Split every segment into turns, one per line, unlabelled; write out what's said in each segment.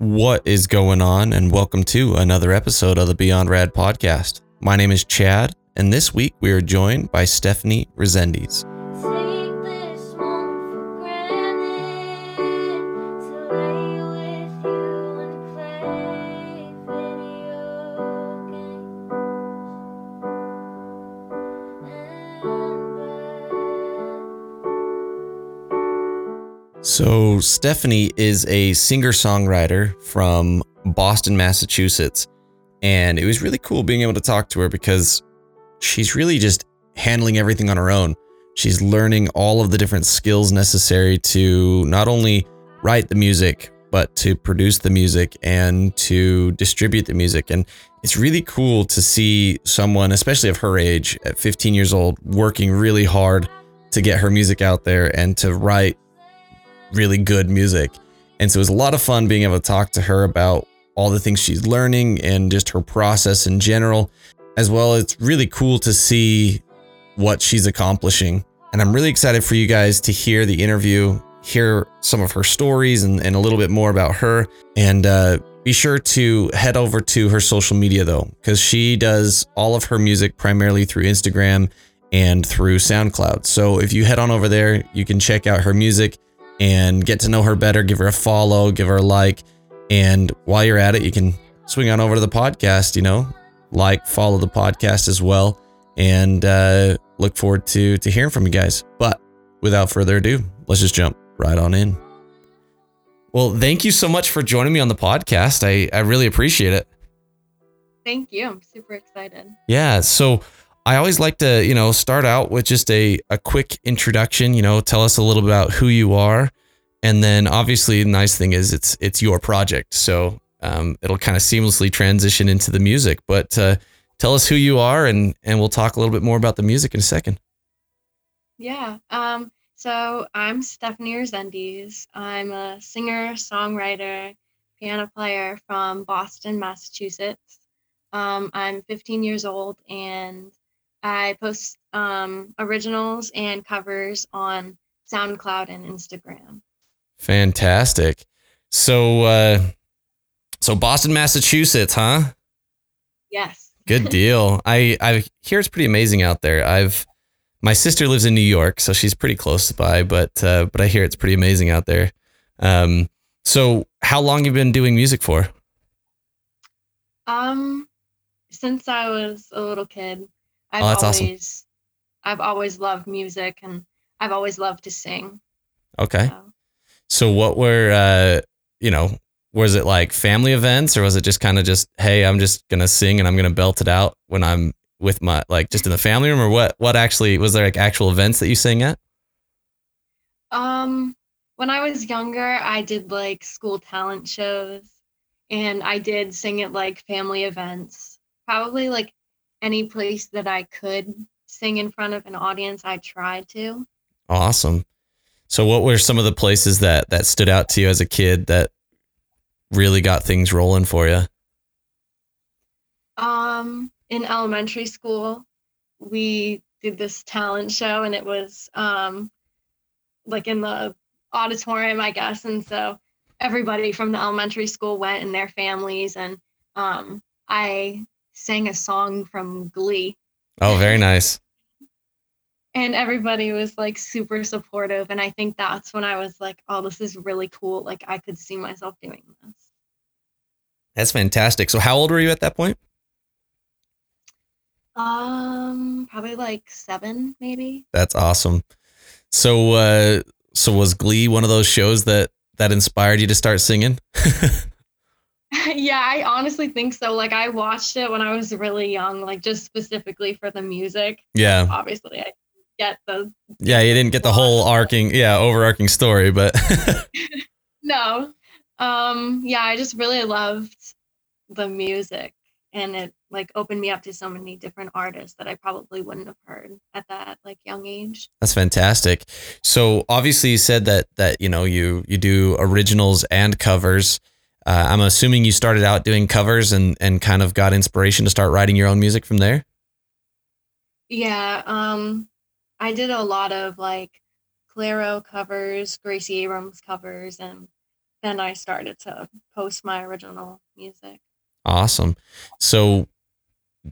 What is going on? And welcome to another episode of the Beyond Rad podcast. My name is Chad, and this week we are joined by Stephanie Resendiz. So, Stephanie is a singer songwriter from Boston, Massachusetts. And it was really cool being able to talk to her because she's really just handling everything on her own. She's learning all of the different skills necessary to not only write the music, but to produce the music and to distribute the music. And it's really cool to see someone, especially of her age, at 15 years old, working really hard to get her music out there and to write really good music. And so it was a lot of fun being able to talk to her about all the things she's learning and just her process in general, as well it's really cool to see what she's accomplishing. And I'm really excited for you guys to hear the interview, hear some of her stories and, and a little bit more about her. And uh, be sure to head over to her social media though, because she does all of her music primarily through Instagram and through SoundCloud. So if you head on over there, you can check out her music and get to know her better, give her a follow, give her a like. And while you're at it, you can swing on over to the podcast, you know, like, follow the podcast as well. And uh, look forward to to hearing from you guys. But without further ado, let's just jump right on in. Well, thank you so much for joining me on the podcast. I, I really appreciate it.
Thank you. I'm super excited.
Yeah. So I always like to, you know, start out with just a, a quick introduction, you know, tell us a little bit about who you are. And then obviously the nice thing is it's it's your project. So um, it'll kind of seamlessly transition into the music. But uh, tell us who you are and and we'll talk a little bit more about the music in a second.
Yeah. Um, so I'm Stephanie Resendiz. I'm a singer, songwriter, piano player from Boston, Massachusetts. Um, I'm 15 years old and I post um, originals and covers on SoundCloud and Instagram.
Fantastic. So uh so Boston, Massachusetts, huh?
Yes.
Good deal. I I hear it's pretty amazing out there. I've my sister lives in New York, so she's pretty close by, but uh, but I hear it's pretty amazing out there. Um, so how long you been doing music for?
Um, since I was a little kid, I've
Oh, that's awesome.
always, I've always loved music and I've always loved to sing.
Okay.
So.
So what were uh, you know, was it like family events or was it just kind of just hey, I'm just gonna sing and I'm gonna belt it out when I'm with my like just in the family room or what? What actually was there like actual events that you sing at?
Um, when I was younger, I did like school talent shows and I did sing at like family events. Probably like any place that I could sing in front of an audience, I tried to.
Awesome. So what were some of the places that that stood out to you as a kid that really got things rolling for you?
Um, in elementary school, we did this talent show and it was um like in the auditorium, I guess. And so everybody from the elementary school went and their families and um I sang a song from Glee
Oh, very nice.
and everybody was like super supportive and I think that's when I was like, oh, this is really cool. Like I could see myself doing this.
That's fantastic. So how old were you at that point?
Um probably like 7 maybe.
That's awesome. So uh so was Glee one of those shows that that inspired you to start singing?
yeah, I honestly think so. Like I watched it when I was really young, like just specifically for the music.
yeah.
Obviously, I get the
Yeah, you didn't get the whole arcing, yeah, overarching story, but
no. Um, yeah, I just really loved the music, and it like opened me up to so many different artists that I probably wouldn't have heard at that like young age.
That's fantastic. So obviously you said that that you know you you do originals and covers. Uh, I'm assuming you started out doing covers and and kind of got inspiration to start writing your own music from there.
Yeah, um, I did a lot of like Clairo covers, Gracie Abrams covers, and then I started to post my original music.
Awesome. So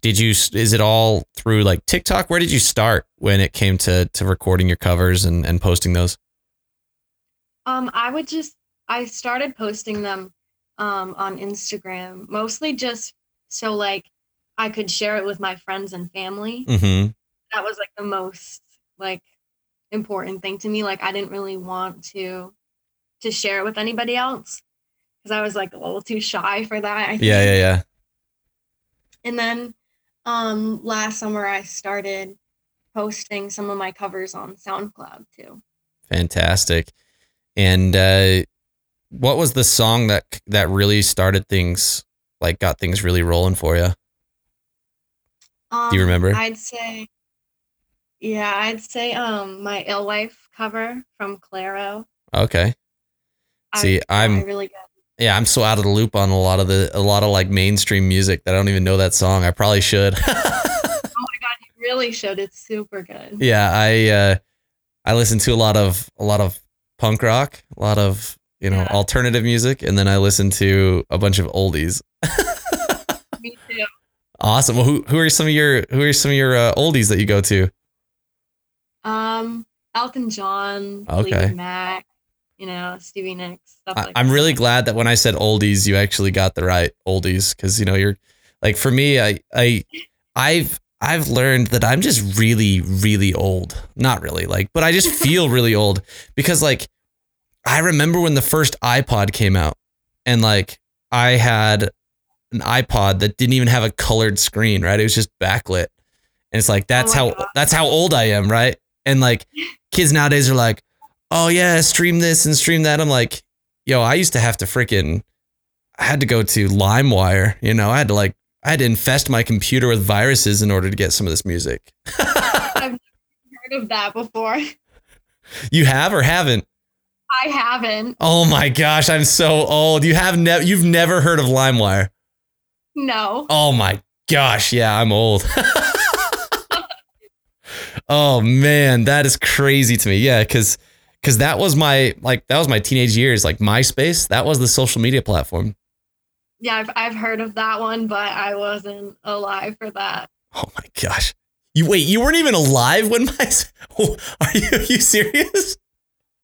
did you is it all through like TikTok? Where did you start when it came to to recording your covers and and posting those?
Um, I would just I started posting them um on Instagram, mostly just so like I could share it with my friends and family.
Mhm.
That was like the most like important thing to me. Like I didn't really want to to share it with anybody else because I was like a little too shy for that. I think.
Yeah, yeah, yeah.
And then um last summer I started posting some of my covers on SoundCloud too.
Fantastic. And uh what was the song that that really started things like got things really rolling for you?
Um,
Do you remember?
I'd say, yeah, I'd say um my Ill wife cover from Clairo.
Okay. See,
yeah,
I'm-
really good.
Yeah, I'm so out of the loop on a lot of the a lot of like mainstream music that I don't even know that song. I probably should.
Oh my god, you really should. It's super good.
yeah, I uh I listen to a lot of a lot of punk rock, a lot of, you know,
Yeah.
alternative music and then I listen to a bunch of oldies.
Me too.
Awesome. Well, who who are some of your who are some of your uh, oldies that you go to?
Um, Elton John,
Okay.
Fleetwood Mac, you know, Stevie Nicks, stuff
I,
like
I'm
that.
really glad that when I said oldies, you actually got the right oldies because you know you're like for me, I I I've I've learned that I'm just really really old. Not really like, but I just feel really old because like I remember when the first iPod came out and like I had an iPod that didn't even have a colored screen, right? It was just backlit. And it's like oh, that's
my
how
God.
that's how old I am, right? And like kids nowadays are like, "Oh yeah, stream this and stream that." I'm like, "Yo, I used to have to freaking I had to go to LimeWire, you know, I had to like I had to infest my computer with viruses in order to get some of this music."
I've never heard of that before.
You have or haven't?
I haven't.
Oh my gosh, I'm so old. You have never you've never heard of LimeWire.
No.
Oh my gosh, yeah, I'm old. oh man, that is crazy to me. Yeah, cuz cuz that was my like that was my teenage years, like MySpace, that was the social media platform.
Yeah, I've I've heard of that one, but I wasn't alive for that.
Oh my gosh. You wait, you weren't even alive when my Are you are you serious?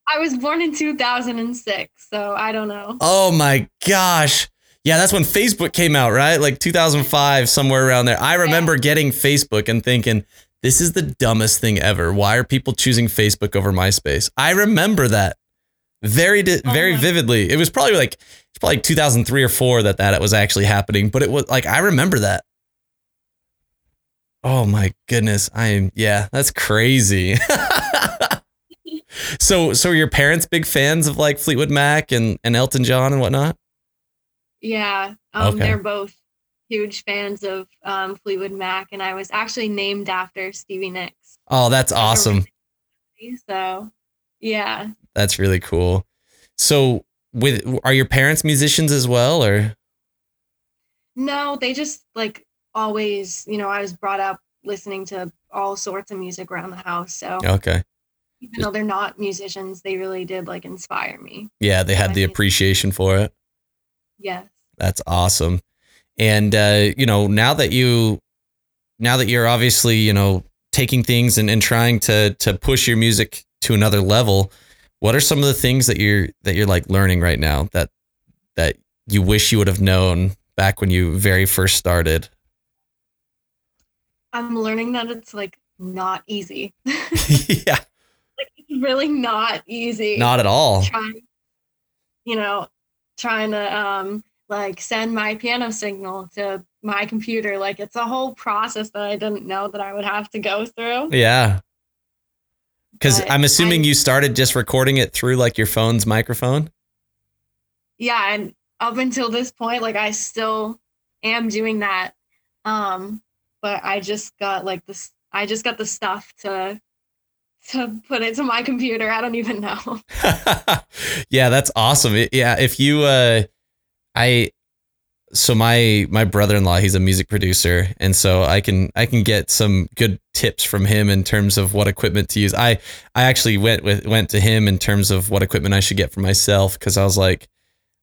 I was born in 2006, so I don't know.
Oh my gosh. Yeah, that's when Facebook came out, right? Like 2005, somewhere around there. I remember getting Facebook and thinking, this is the dumbest thing ever. Why are people choosing Facebook over MySpace? I remember that very, di- oh
very
vividly. It was probably like, it's probably 2003 or four that that it was actually happening, but it was like, I remember that. Oh my goodness. I'm, yeah, that's crazy. so, so are your parents big fans of like Fleetwood Mac and, and Elton John and whatnot?
Yeah, um,
Okay.
they're both huge fans of um, Fleetwood Mac, and I was actually named after Stevie Nicks.
Oh, that's awesome.
So, yeah,
That's really cool. So, with are your parents musicians as well, or
no, they just like always, you know, I was brought up listening to all sorts of music around the house. So
okay?
Even though they're not musicians, they really did like inspire me.
Yeah, they had the appreciation for it.
Yes.
That's awesome. And uh, you know, now that you now that you're obviously, you know, taking things and, and trying to to push your music to another level, what are some of the things that you're that you're like learning right now that that you wish you would have known back when you very first started?
I'm learning that it's like not easy.
yeah,
really not easy.
not at all.
trying you know trying to um like send my piano signal to my computer like it's a whole process that i didn't know that i would have to go through
Yeah. Because
But
I'm assuming
I-
you started just recording it through like your phone's microphone.
yeah and up until this point like i still am doing that um but i just got like this i just got the stuff to to put it to my computer i don't even know
yeah, that's awesome. Yeah, if you, uh, I, so my my brother-in-law, he's a music producer, and so I can I can get some good tips from him in terms of what equipment to use. I I actually went with went to him in terms of what equipment I should get for myself because I was like,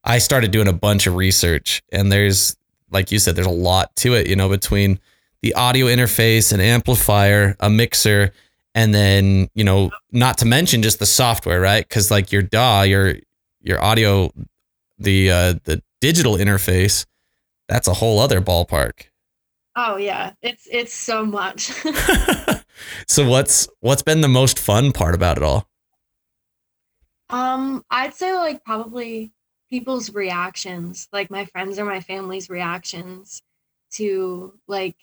I started doing a bunch of research, and there's, like you said, there's a lot to it, you know, between the audio interface, an amplifier, a mixer, and then, you know, not to mention just the software, right? Because like your DAW, your your audio, the uh, the digital interface, that's a whole other ballpark.
Oh yeah, it's it's so much.
so what's what's been the most fun part about it all?
um, I'd say like probably people's reactions, like my friends or my family's reactions to like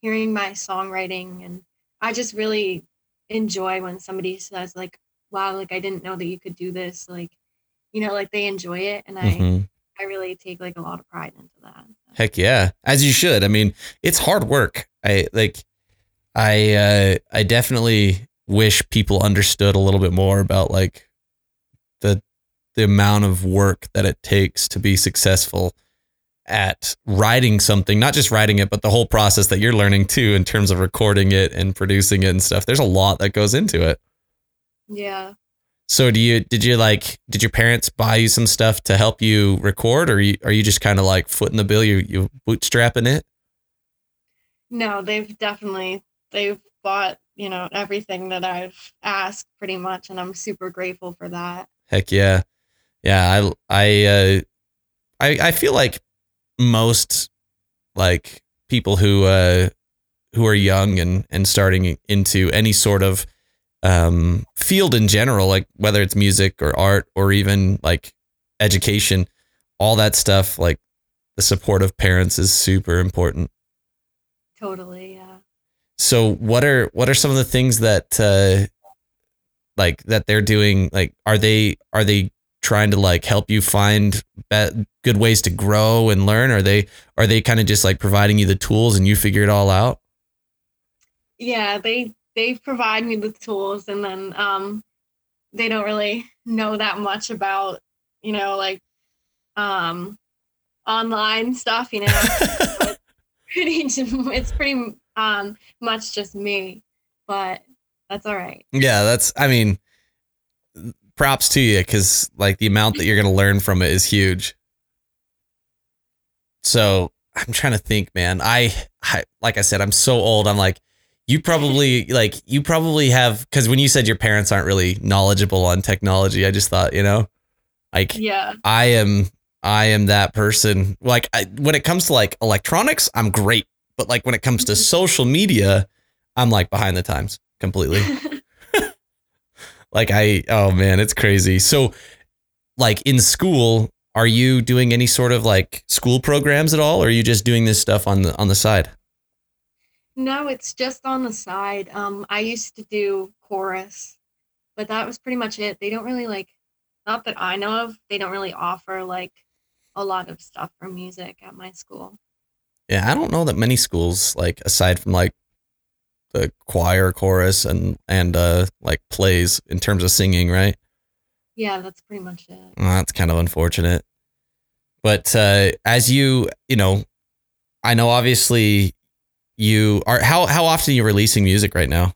hearing my songwriting and I just really enjoy when somebody says like wow like I didn't know that you could do this like you know like they enjoy it and I
Mhm.
I really take like a lot of pride into that.
Heck yeah, as you should. I mean, it's hard work. I like, I uh, I definitely wish people understood a little bit more about like the the amount of work that it takes to be successful at writing something, not just writing it, but the whole process that you're learning too in terms of recording it and producing it and stuff. There's a lot that goes into it.
Yeah.
So do you did you like did your parents buy you some stuff to help you record or you, are you just kind of like footing the bill you you bootstrapping it?
No, they've definitely they've bought, you know, everything that I've asked pretty much and I'm super grateful for that.
Heck yeah. Yeah, I I uh I I feel like most like people who uh who are young and and starting into any sort of um field in general like whether it's music or art or even like education all that stuff like the support of parents is super important
Totally, yeah.
so what are what are some of the things that uh like that they're doing like are they are they trying to like help you find be- good ways to grow and learn are they are they kind of just like providing you the tools and you figure it all out
Yeah, they they provide me with tools and then um they don't really know that much about, you know, like um online stuff, you know. pretty it's pretty um much just me, but that's all right.
yeah that's i mean props to you because like the amount that you're gonna learn from it is huge. So i'm trying to think man. I, I like i said i'm so old. I'm like you probably like you probably have because when you said your parents aren't really knowledgeable on technology i just thought you know like
Yeah.
i am i am that person. Like I, when it comes to like electronics i'm great. But like when it comes to mm-hmm. social media i'm like behind the times completely like I oh man, it's crazy. So like in school, are you doing any sort of like school programs at all or are you just doing this stuff on the on the side?
No, it's just on the side. Um, I used to do chorus, but that was pretty much it. They don't really like, not that I know of, they don't really offer like a lot of stuff for music at my school.
Yeah, I don't know that many schools like aside from like the choir, chorus and and uh like plays in terms of singing, right?
Yeah, that's pretty much it.
Well, that's kind of unfortunate. But uh as you, you know, I know obviously you are how how often are you releasing music right now?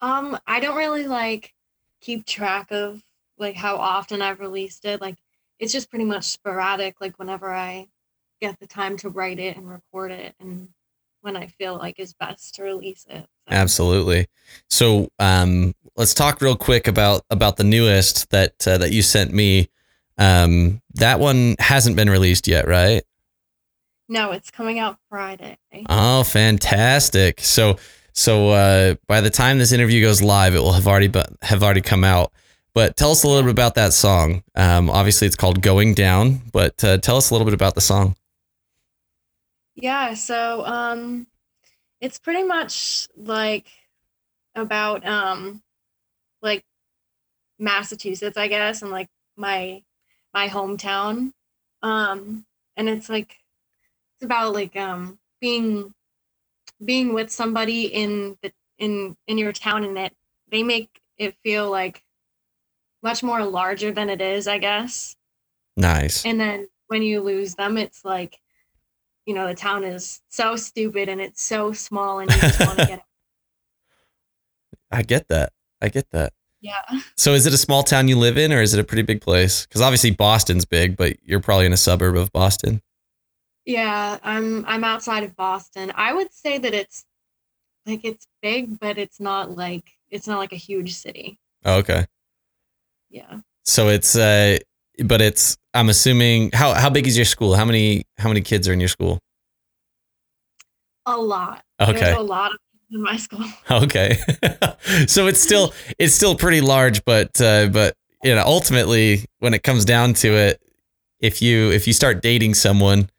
Um, I don't really like keep track of like how often I've released it. Like it's just pretty much sporadic, like whenever I get the time to write it and record it and when I feel like is best to release it. So-
Absolutely. So, um, let's talk real quick about about the newest that uh, that you sent me. Um, that one hasn't been released yet, right?
No, it's coming out Friday.
Oh, fantastic! So, so uh, by the time this interview goes live, it will have already bu- have already come out. But tell us a little bit about that song. Um, obviously, it's called "Going Down," but uh, tell us a little bit about the song.
Yeah, so um it's pretty much like about um like Massachusetts, I guess, and like my my hometown. Um and it's like it's about like um being being with somebody in the in in your town and that they make it feel like much more larger than it is, I guess.
Nice.
And then when you lose them, it's like, you know, the town is so stupid and it's so small and you just want to get it.
I get that. I get that.
Yeah.
So is it a small town you live in or is it a pretty big place? Because obviously Boston's big, but you're probably in a suburb of Boston.
Yeah, I'm I'm outside of Boston. I would say that it's like it's big, but it's not like it's not like a huge city.
Oh, okay.
Yeah.
So it's uh but it's I'm assuming how how big is your school? How many how many kids are in your school?
A lot.
Okay.
There's a lot of people in my school.
Okay. so it's still it's still pretty large, but uh, but you know, ultimately when it comes down to it, if you if you start dating someone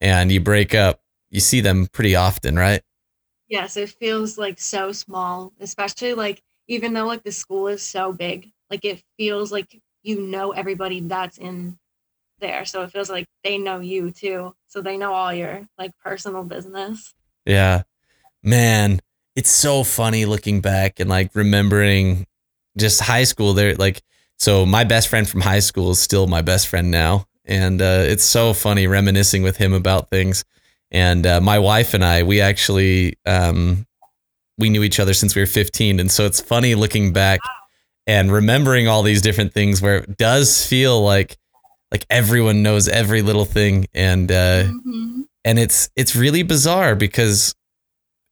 and you break up, you see them pretty often, right?
Yes, it feels like so small, especially like even though like the school is so big, like it feels like you know everybody that's in there. So it feels like they know you too. So they know all your like personal business.
Yeah. Man, it's so funny looking back and like remembering just high school there like so my best friend from high school is still my best friend now and uh, it's so funny reminiscing with him about things and uh, my wife and I we actually um, we knew each other since we were 15 and so it's funny looking back and remembering all these different things where it does feel like like everyone knows every little thing and uh,
Mhm.
and it's it's really bizarre because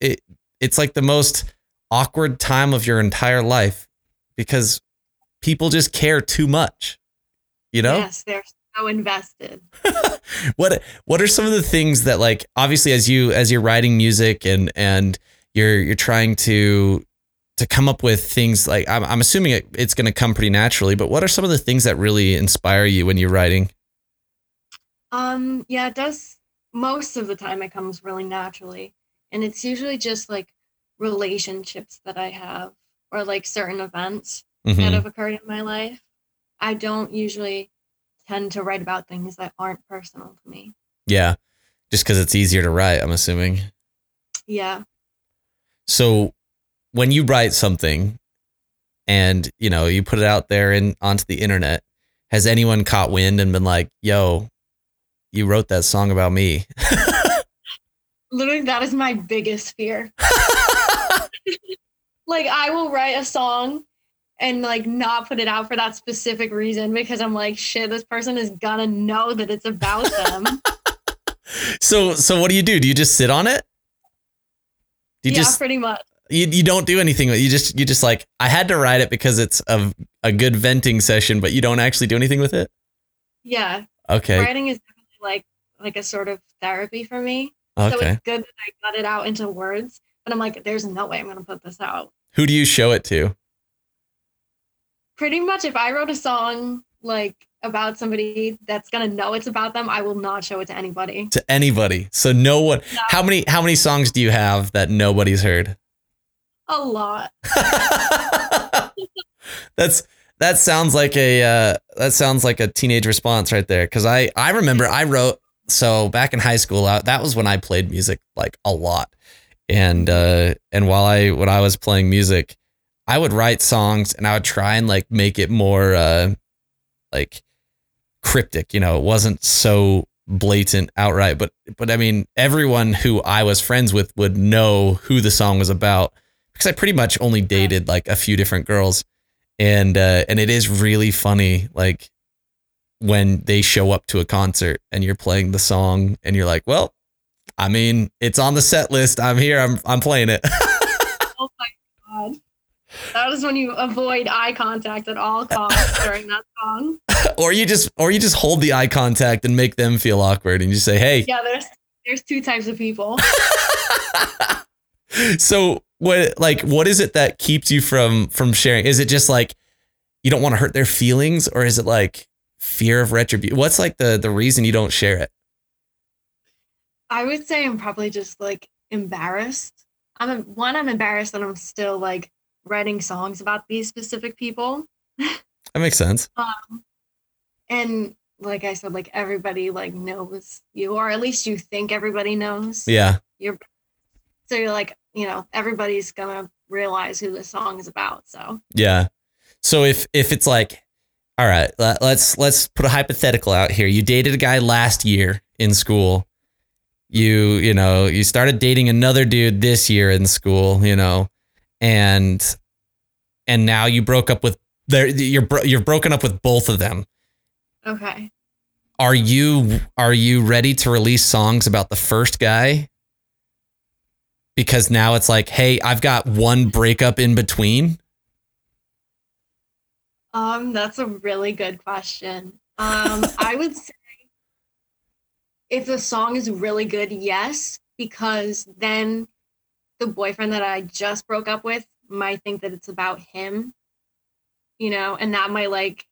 it it's like the most awkward time of your entire life because people just care too much you know
Yes, they're so invested.
what what are some of the things that like obviously as you as you're writing music and and you're you're trying to to come up with things like I'm, I'm assuming it, it's going to come pretty naturally but what are some of the things that really inspire you when you're writing
Um, yeah, it does most of the time it comes really naturally. And it's usually just like relationships that I have or like certain events that
Mhm.
have occurred in my life. I don't usually tend to write about things that aren't personal to me.
yeah just because it's easier to write i'm assuming
Yeah.
So when you write something and you know you put it out there and onto the internet, has anyone caught wind and been like, "Yo, you wrote that song about me"?
Literally, that is my biggest fear. Like, I will write a song and like not put it out for that specific reason because I'm like, shit, this person is gonna know that it's about them.
so so what do you do? Do you just sit on it? Do you
yeah,
just
pretty much.
You, you don't do anything. with it. You just you just like I had to write it because it's a a good venting session, but you don't actually do anything with it.
Yeah.
Okay.
Writing is definitely like like a sort of therapy for me.
Okay.
So it's good that I got it out into words, but I'm like, there's no way I'm gonna put this out.
Who do you show it to?
Pretty much if I wrote a song like about somebody that's gonna know it's about them, I will not show it to anybody.
To anybody. So no one.
No.
How many how many songs do you have that nobody's heard?
A lot.
That's that sounds like a uh, that sounds like a teenage response right there. Because I I remember I wrote so back in high school uh, that was when I played music like a lot, and uh, and while I when I was playing music, I would write songs and I would try and like make it more uh, like cryptic. You know, it wasn't so blatant outright, but but I mean everyone who I was friends with would know who the song was about because I pretty much only dated like a few different girls and uh, and it is really funny like when they show up to a concert and you're playing the song and you're like well i mean it's on the set list i'm here i'm i'm playing it
Oh my god. That is when you avoid eye contact at all costs during that song.
or you just or you just hold the eye contact and make them feel awkward and you say hey
Yeah, there's there's two types of people.
so what like what is it that keeps you from from sharing is it just like you don't want to hurt their feelings or is it like fear of retribution what's like the the reason you don't share it
I would say I'm probably just like embarrassed. I'm one, I'm embarrassed that I'm still like writing songs about these specific people.
that makes sense
Um, and like I said, like everybody like knows you, or at least you think everybody knows.
yeah
You're so you're like, you know, everybody's gonna realize who the song is about. So
Yeah. So if if it's like, all right, let, let's let's put a hypothetical out here. You dated a guy last year in school. You you know you started dating another dude this year in school. You know, and and now you broke up with there you're bro- you're broken up with both of them.
Okay.
Are you are you ready to release songs about the first guy? Because now it's like, hey, I've got one breakup in between.
Um, that's a really good question. Um, I would say if the song is really good, yes, because then the boyfriend that I just broke up with might think that it's about him, you know, and that might like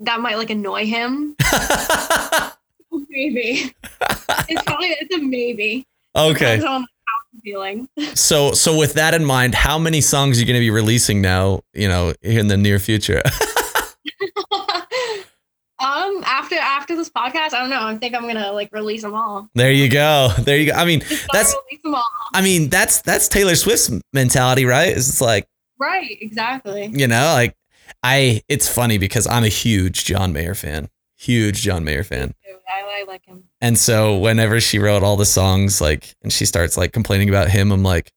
that might like annoy him. maybe it's probably it's a maybe.
okay.
Depends on how I'm feeling.
So so with that in mind, how many songs are you going to be releasing now, you know, in the near future?
um, after after this podcast, I don't know. I think I'm gonna like release them all.
there you go. There you go. I mean, That's-
release them all.
I mean, that's that's Taylor Swift's mentality, right? It's like,
Right, exactly.
you know, like I it's funny because I'm a huge John Mayer fan. Huge John Mayer fan.
I, I like him.
And so whenever she wrote all the songs like and she starts like complaining about him, I'm like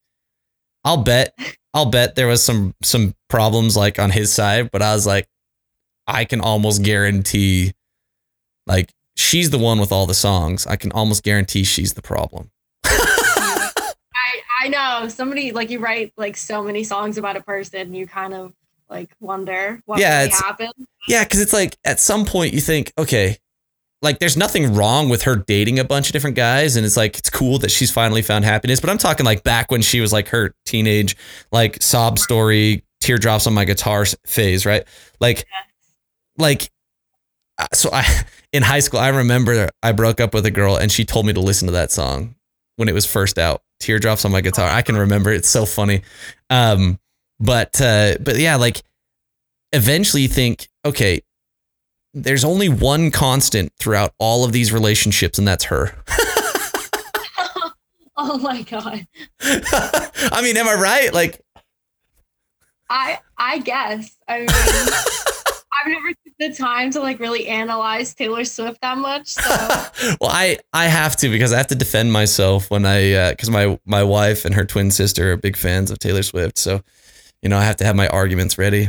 I'll bet I'll bet there was some some problems like on his side, but I was like I can almost guarantee like she's the one with all the songs. I can almost guarantee she's the problem.
I I know somebody like you write like so many songs about a person, you kind of like wonder what
Yeah,
really
it's-
happened.
Yeah, because it's like at some point you think, okay, like there's nothing wrong with her dating a bunch of different guys, and it's like it's cool that she's finally found happiness. But I'm talking like back when she was like her teenage, like sob story, teardrops on my guitar phase, right? Like, like, uh, so I in high school I remember I broke up with a girl and she told me to listen to that song when it was first out, teardrops on my guitar. I can remember it's so funny. Um, but uh, but yeah, like eventually you think, okay, there's only one constant throughout all of these relationships, and that's her.
oh my god.
I mean, am I right? Like,
I I guess. I mean I've never took the time to like really analyze Taylor Swift that much. So
well, I I have to because I have to defend myself when I because my my wife and her twin sister are big fans of Taylor Swift, so you know I have to have my arguments ready.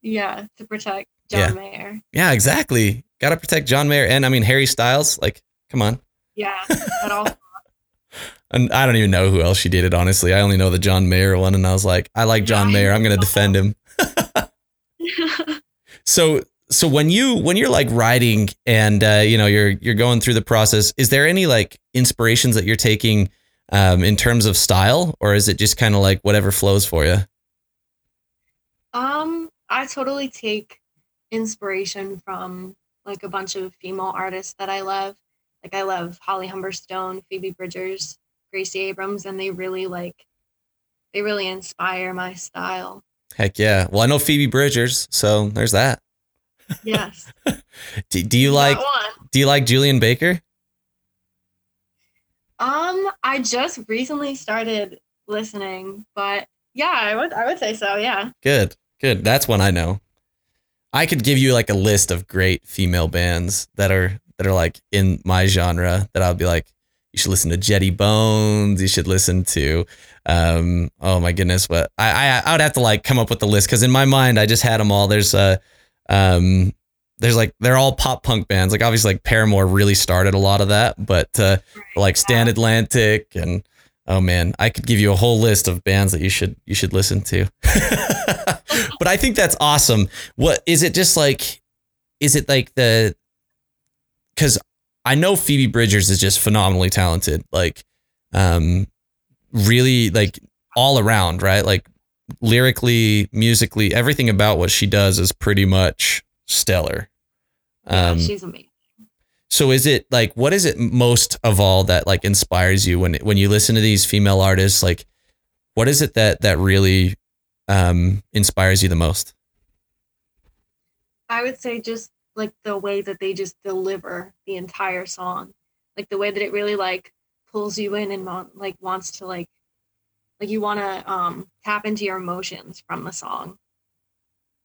yeah, to protect John
Yeah.
Mayer.
Yeah, exactly. Got to protect John Mayer and I mean Harry Styles. Like, come on.
Yeah. But also
And I don't even know who else she dated. Honestly, I only know the John Mayer one, and I was like, I like John
Yeah,
Mayer. I'm gonna defend him. So so when you when you're like writing and uh, you know you're you're going through the process, is there any like inspirations that you're taking um, in terms of style, or is it just kind of like whatever flows for you?
Um, I totally take inspiration from like a bunch of female artists that I love. Like I love Holly Humberstone, Phoebe Bridgers, Gracie Abrams, and they really like they really inspire my style.
Heck yeah! Well, I know Phoebe Bridgers, so there's that.
Yes.
Do, do you like
one.
do you like Julien Baker?
Um, I just recently started listening, but yeah, I would I would say so, yeah.
Good, good. That's one I know. I could give you like a list of great female bands that are that are like in my genre that I'll be like, you should listen to Jetty Bones. You should listen to, um, oh my goodness, what I I, I would have to like come up with the list because in my mind I just had them all. There's uh, um, there's like they're all pop punk bands. Like obviously like Paramore really started a lot of that, but uh, like Stand Atlantic and oh man, I could give you a whole list of bands that you should you should listen to. but I think that's awesome. What is it just like is it like the cuz I know Phoebe Bridgers is just phenomenally talented. Like um really like all around, right? Like lyrically, musically, everything about what she does is pretty much stellar.
Yeah,
Um
she's amazing.
so is it like what is it most of all that like inspires you when when you listen to these female artists? Like, what is it that that really um, inspires you the most?
I would say just like the way that they just deliver the entire song, like the way that it really like pulls you in and want, like wants to like like you want to um tap into your emotions from the song.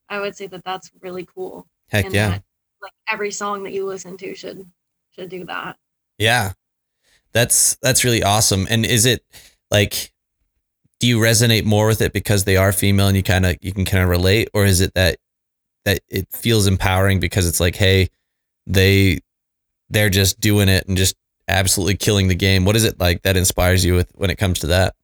I would say that that's really cool.
Heck
and
yeah,
that, like every song that you listen to should should do that.
yeah. That's that's really awesome. And is it like do you resonate more with it because they are female and you kind of you can kind of relate? Or is it that that it feels empowering because it's like hey they they're just doing it and just absolutely killing the game? What is it like that inspires you with when it comes to that?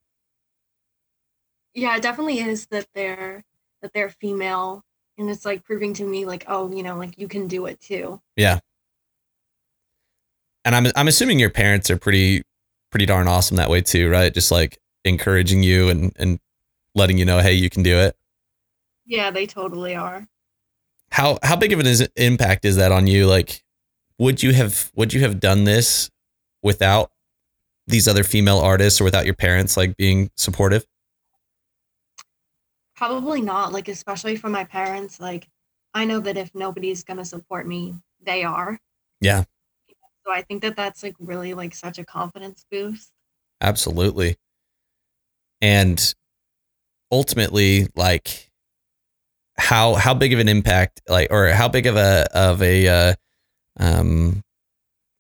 Yeah, it definitely is that they're that they're female and it's like proving to me like, oh, you know, like you can do it too.
yeah. And i'm i'm assuming your parents are pretty pretty darn awesome that way too right? Just like encouraging you and and letting you know hey you can do it
Yeah, they totally are.
how how big of an is, impact is that on you like would you have would you have done this without these other female artists or without your parents like being supportive
Probably not, like especially for my parents, like I know that if nobody's going to support me, they are.
Yeah.
So I think that that's like really like such a confidence boost.
absolutely and ultimately like how how big of an impact like or how big of a of a uh, um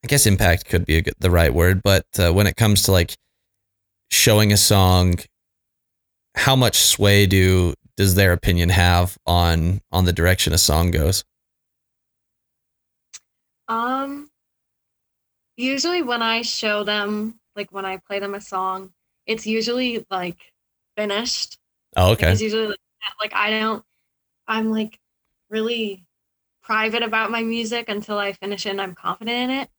i guess impact could be good, the right word but uh, when it comes to like showing a song how much sway do does their opinion have on on the direction a song goes?
Um usually when I show them like when I play them a song, it's usually like finished.
oh okay
it's usually like, like I don't I'm like really private about my music until I finish it and I'm confident in it.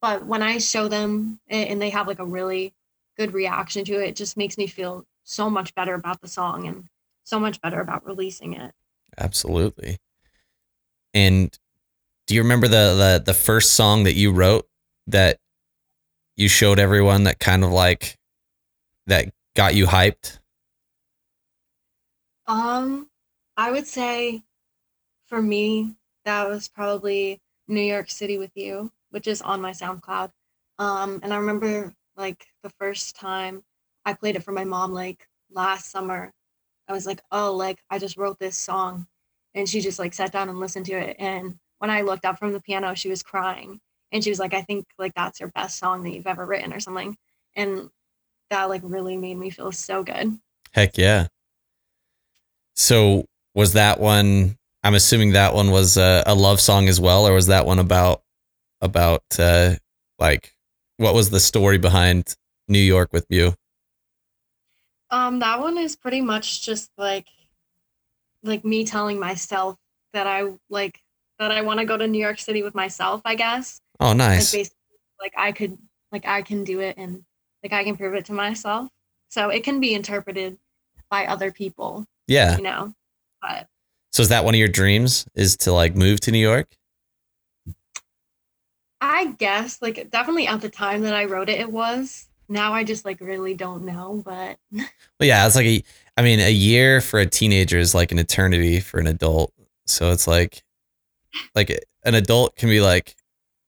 But when I show them and they have like a really good reaction to it, it just makes me feel so much better about the song and so much better about releasing it.
Absolutely. And do you remember the, the the first song that you wrote that you showed everyone that kind of like that got you hyped?
Um, I would say for me, that was probably New York City with You, which is on my SoundCloud. Um, and I remember like the first time I played it for my mom, like last summer, I was like, oh, like I just wrote this song. And she just like sat down and listened to it. And when I looked up from the piano, she was crying. And she was like, I think like that's your best song that you've ever written or something. And that like really made me feel so good.
Heck yeah. So was that one I'm assuming that one was a, a love song as well or was that one about about uh like what was the story behind New York with you?
Um, that one is pretty much just like like me telling myself that I like that I want to go to New York City with myself, I guess.
Oh
Like
nice.
basically like I could like I can do it and like I can prove it to myself. So it can be interpreted by other people,
Yeah.
you know. But
So is that one of your dreams is to like move to New York?
I guess like definitely at the time that I wrote it it was. Now I just like really don't know, but
Well, yeah, it's like a, I mean, a year for a teenager is like an eternity for an adult. So it's like, like an adult can be like,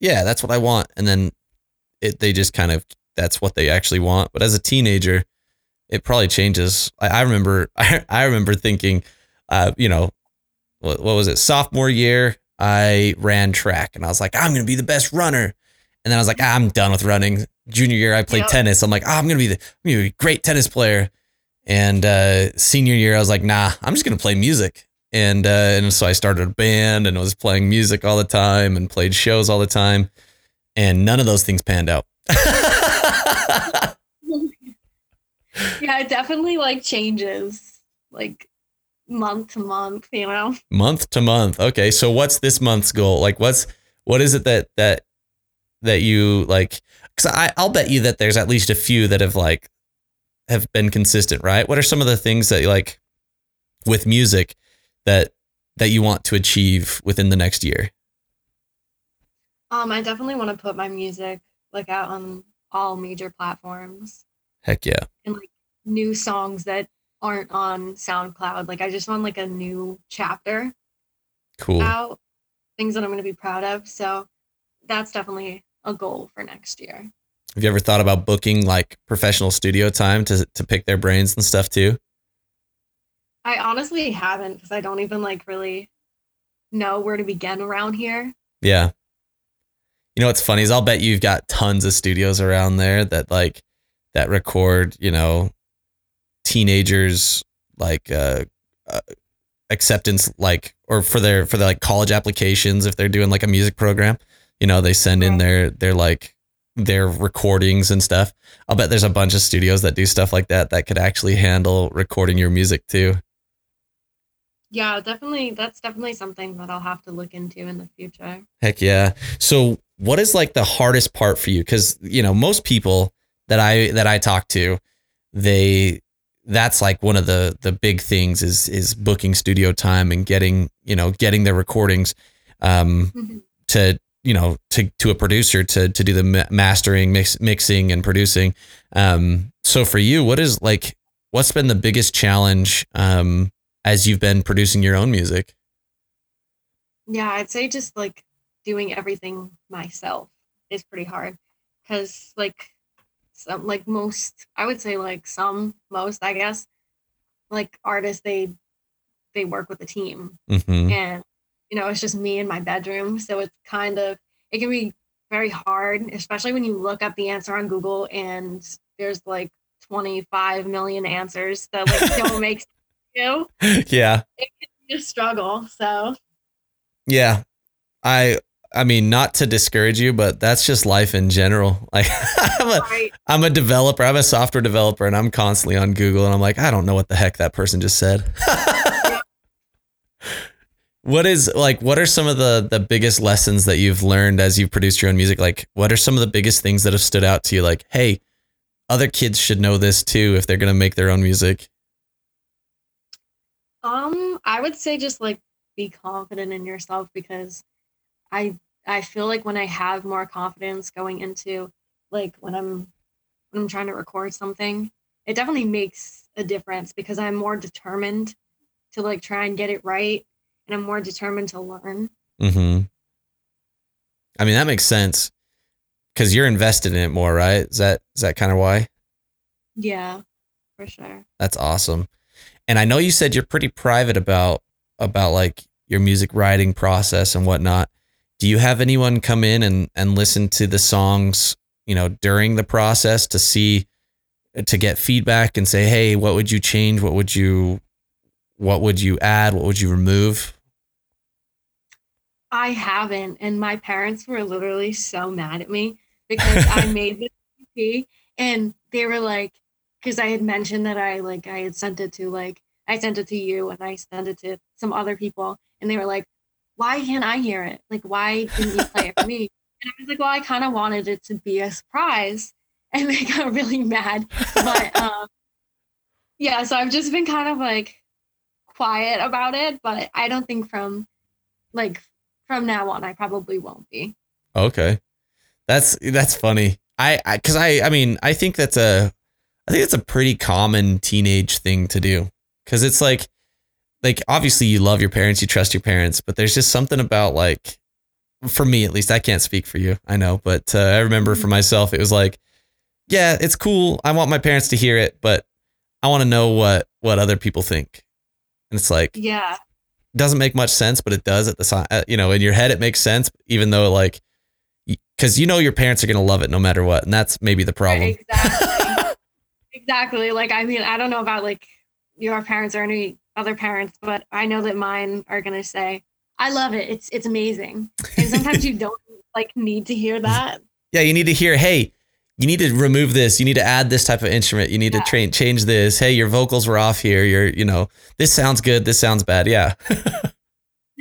yeah, that's what I want, and then it they just kind of that's what they actually want. But as a teenager, it probably changes. I, I remember, I, I remember thinking, uh, you know, what, what was it? Sophomore year, I ran track, and I was like, I'm gonna be the best runner. And then I was like, ah, I'm done with running. Junior year, I played
Yep.
tennis. I'm like, oh, I'm gonna be the I'm gonna be a great tennis player. And uh, senior year, I was like, nah, I'm just gonna play music. And uh, and so I started a band and was playing music all the time and played shows all the time. And none of those things panned out.
yeah, it definitely like changes like month to month, you know.
month to month. Okay, so what's this month's goal? Like, what's what is it that that that you like? Because I I'll bet you that there's at least a few that have like have been consistent, right? What are some of the things that like with music that that you want to achieve within the next year?
Um, I definitely want to put my music like out on all major platforms
Heck yeah,
and like new songs that aren't on SoundCloud. Like I just want like a new chapter
cool.
out, things that I'm going to be proud of. So that's definitely a goal for next year.
Have you ever thought about booking like professional studio time to to pick their brains and stuff too?
I honestly haven't because I don't even like really know where to begin around here.
Yeah. You know what's funny is I'll bet you've got tons of studios around there that like that record, you know, teenagers like uh, uh acceptance like or for their for their like college applications if they're doing like a music program you know they send in their their like their recordings and stuff i'll bet there's a bunch of studios that do stuff like that that could actually handle recording your music too
Yeah, definitely. That's definitely something that I'll have to look into in the future.
Heck yeah. So what is like the hardest part for you? Cause you know, most people that I that I talk to, they that's like one of the the big things is is booking studio time and getting, you know, getting their recordings um
Mhm.
to you know to to a producer to to do the mastering mix, mixing and producing. Um so for you what is like what's been the biggest challenge um as you've been producing your own music?
Yeah, I'd say just like doing everything myself is pretty hard. Because like some like most I would say like some most I guess like artists they they work with a team
mm-hmm.
and you know it's just me in my bedroom so it's kind of it can be very hard especially when you look up the answer on Google and there's like 25 million answers that like don't make sense to you
yeah
It's a struggle so
Yeah. I I mean not to discourage you, but that's just life in general. Like I'm a
right
I'm a developer, I'm a software developer and I'm constantly on Google and I'm like, I don't know what the heck that person just said. what is like what are some of the the biggest lessons that you've learned as you've produced your own music? Like what are some of the biggest things that have stood out to you like, hey, other kids should know this too if they're going to make their own music?
Um, I would say just like be confident in yourself because I I feel like when I have more confidence going into like when I'm when I'm trying to record something, it definitely makes a difference because I'm more determined to like try and get it right and I'm more determined to learn.
Mm-hmm. I mean, that makes sense because you're invested in it more, right? Is that is that kind of why?
Yeah, for sure.
That's awesome. And I know you said you're pretty private about about like your music writing process and whatnot. Do you have anyone come in and and listen to the songs, you know, during the process to see to get feedback and say, "Hey, what would you change? What would you what would you add? What would you remove?"
I haven't, and my parents were literally so mad at me because I made the EP and they were like, because I had mentioned that I like I had sent it to like I sent it to you and I sent it to some other people, and they were like, "Why can't I hear it? Like, why didn't you play it for me?" And I was like, "Well, I kind of wanted it to be a surprise," and they got really mad. But um, yeah, so I've just been kind of like quiet about it, but I don't think from like from now on I probably won't be.
Okay. That's that's funny. I I cuz I I mean, I think that's a I think that's a pretty common teenage thing to do cuz it's like like obviously you love your parents, you trust your parents, but there's just something about like for me at least, I can't speak for you. I know, but uh, I remember for myself it was like yeah, it's cool. I want my parents to hear it, but I want to know what what other people think. And it's like
Yeah.
doesn't make much sense, but it does at the time. You know, in your head, it makes sense, even though like, because you know your parents are gonna love it no matter what, and that's maybe the problem.
Exactly. exactly. Like I mean, I don't know about like your parents or any other parents, but I know that mine are gonna say, I love it. It's it's amazing. And sometimes you don't like need to hear that.
Yeah, you need to hear, hey, you need to remove this. You need to add this type of instrument. You need
Yeah.
to train change this. Hey, your vocals were off here. You're, you know, this sounds good. This sounds bad. Yeah.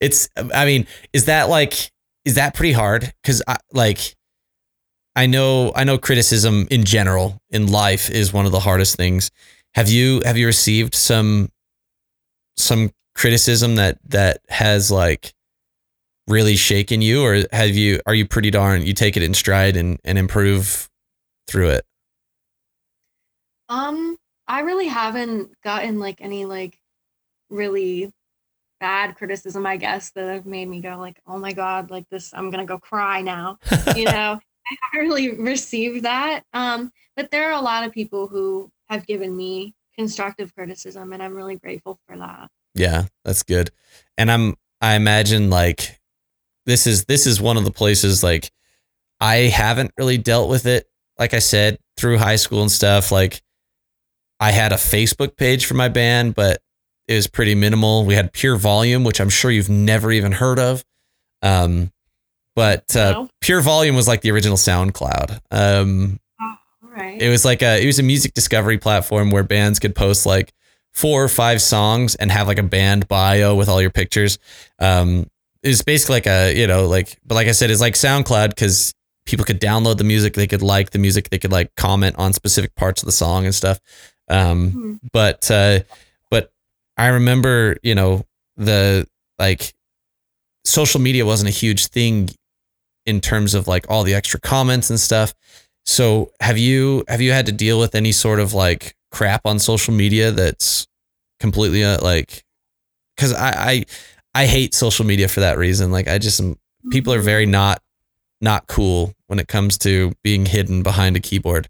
it's. I mean, is that like, is that pretty hard? Because I like. I know I know criticism in general in life is one of the hardest things. Have you have you received some some criticism that that has like really shaken you or have you are you pretty darn you take it in stride and and improve through it?
Um, I really haven't gotten like any like really bad criticism, I guess, that have made me go like, oh my god, like this, I'm gonna go cry now. You know, I haven't really received that. Um, but there are a lot of people who have given me constructive criticism, and I'm really grateful for that.
Yeah, that's good. And I'm I imagine like this is this is one of the places like I haven't really dealt with it like I said through high school and stuff like I had a Facebook page for my band, but it was pretty minimal. We had PureVolume, which I'm sure you've never even heard of. Um, but uh,
No.
PureVolume was like the original SoundCloud. Um,
right.
it was like a it was a music discovery platform where bands could post like four or five songs and have like a band bio with all your pictures. Um, it was basically like a you know like but like I said, it's like SoundCloud because people could download the music, they could like the music, they could like comment on specific parts of the song and stuff. Um,
Hmm.
but uh, but I remember you know the like social media wasn't a huge thing in terms of like all the extra comments and stuff. So have you have you had to deal with any sort of like crap on social media that's completely uh, like because I, I I hate social media for that reason. Like I just am, people are very not not cool when it comes to being hidden behind a keyboard.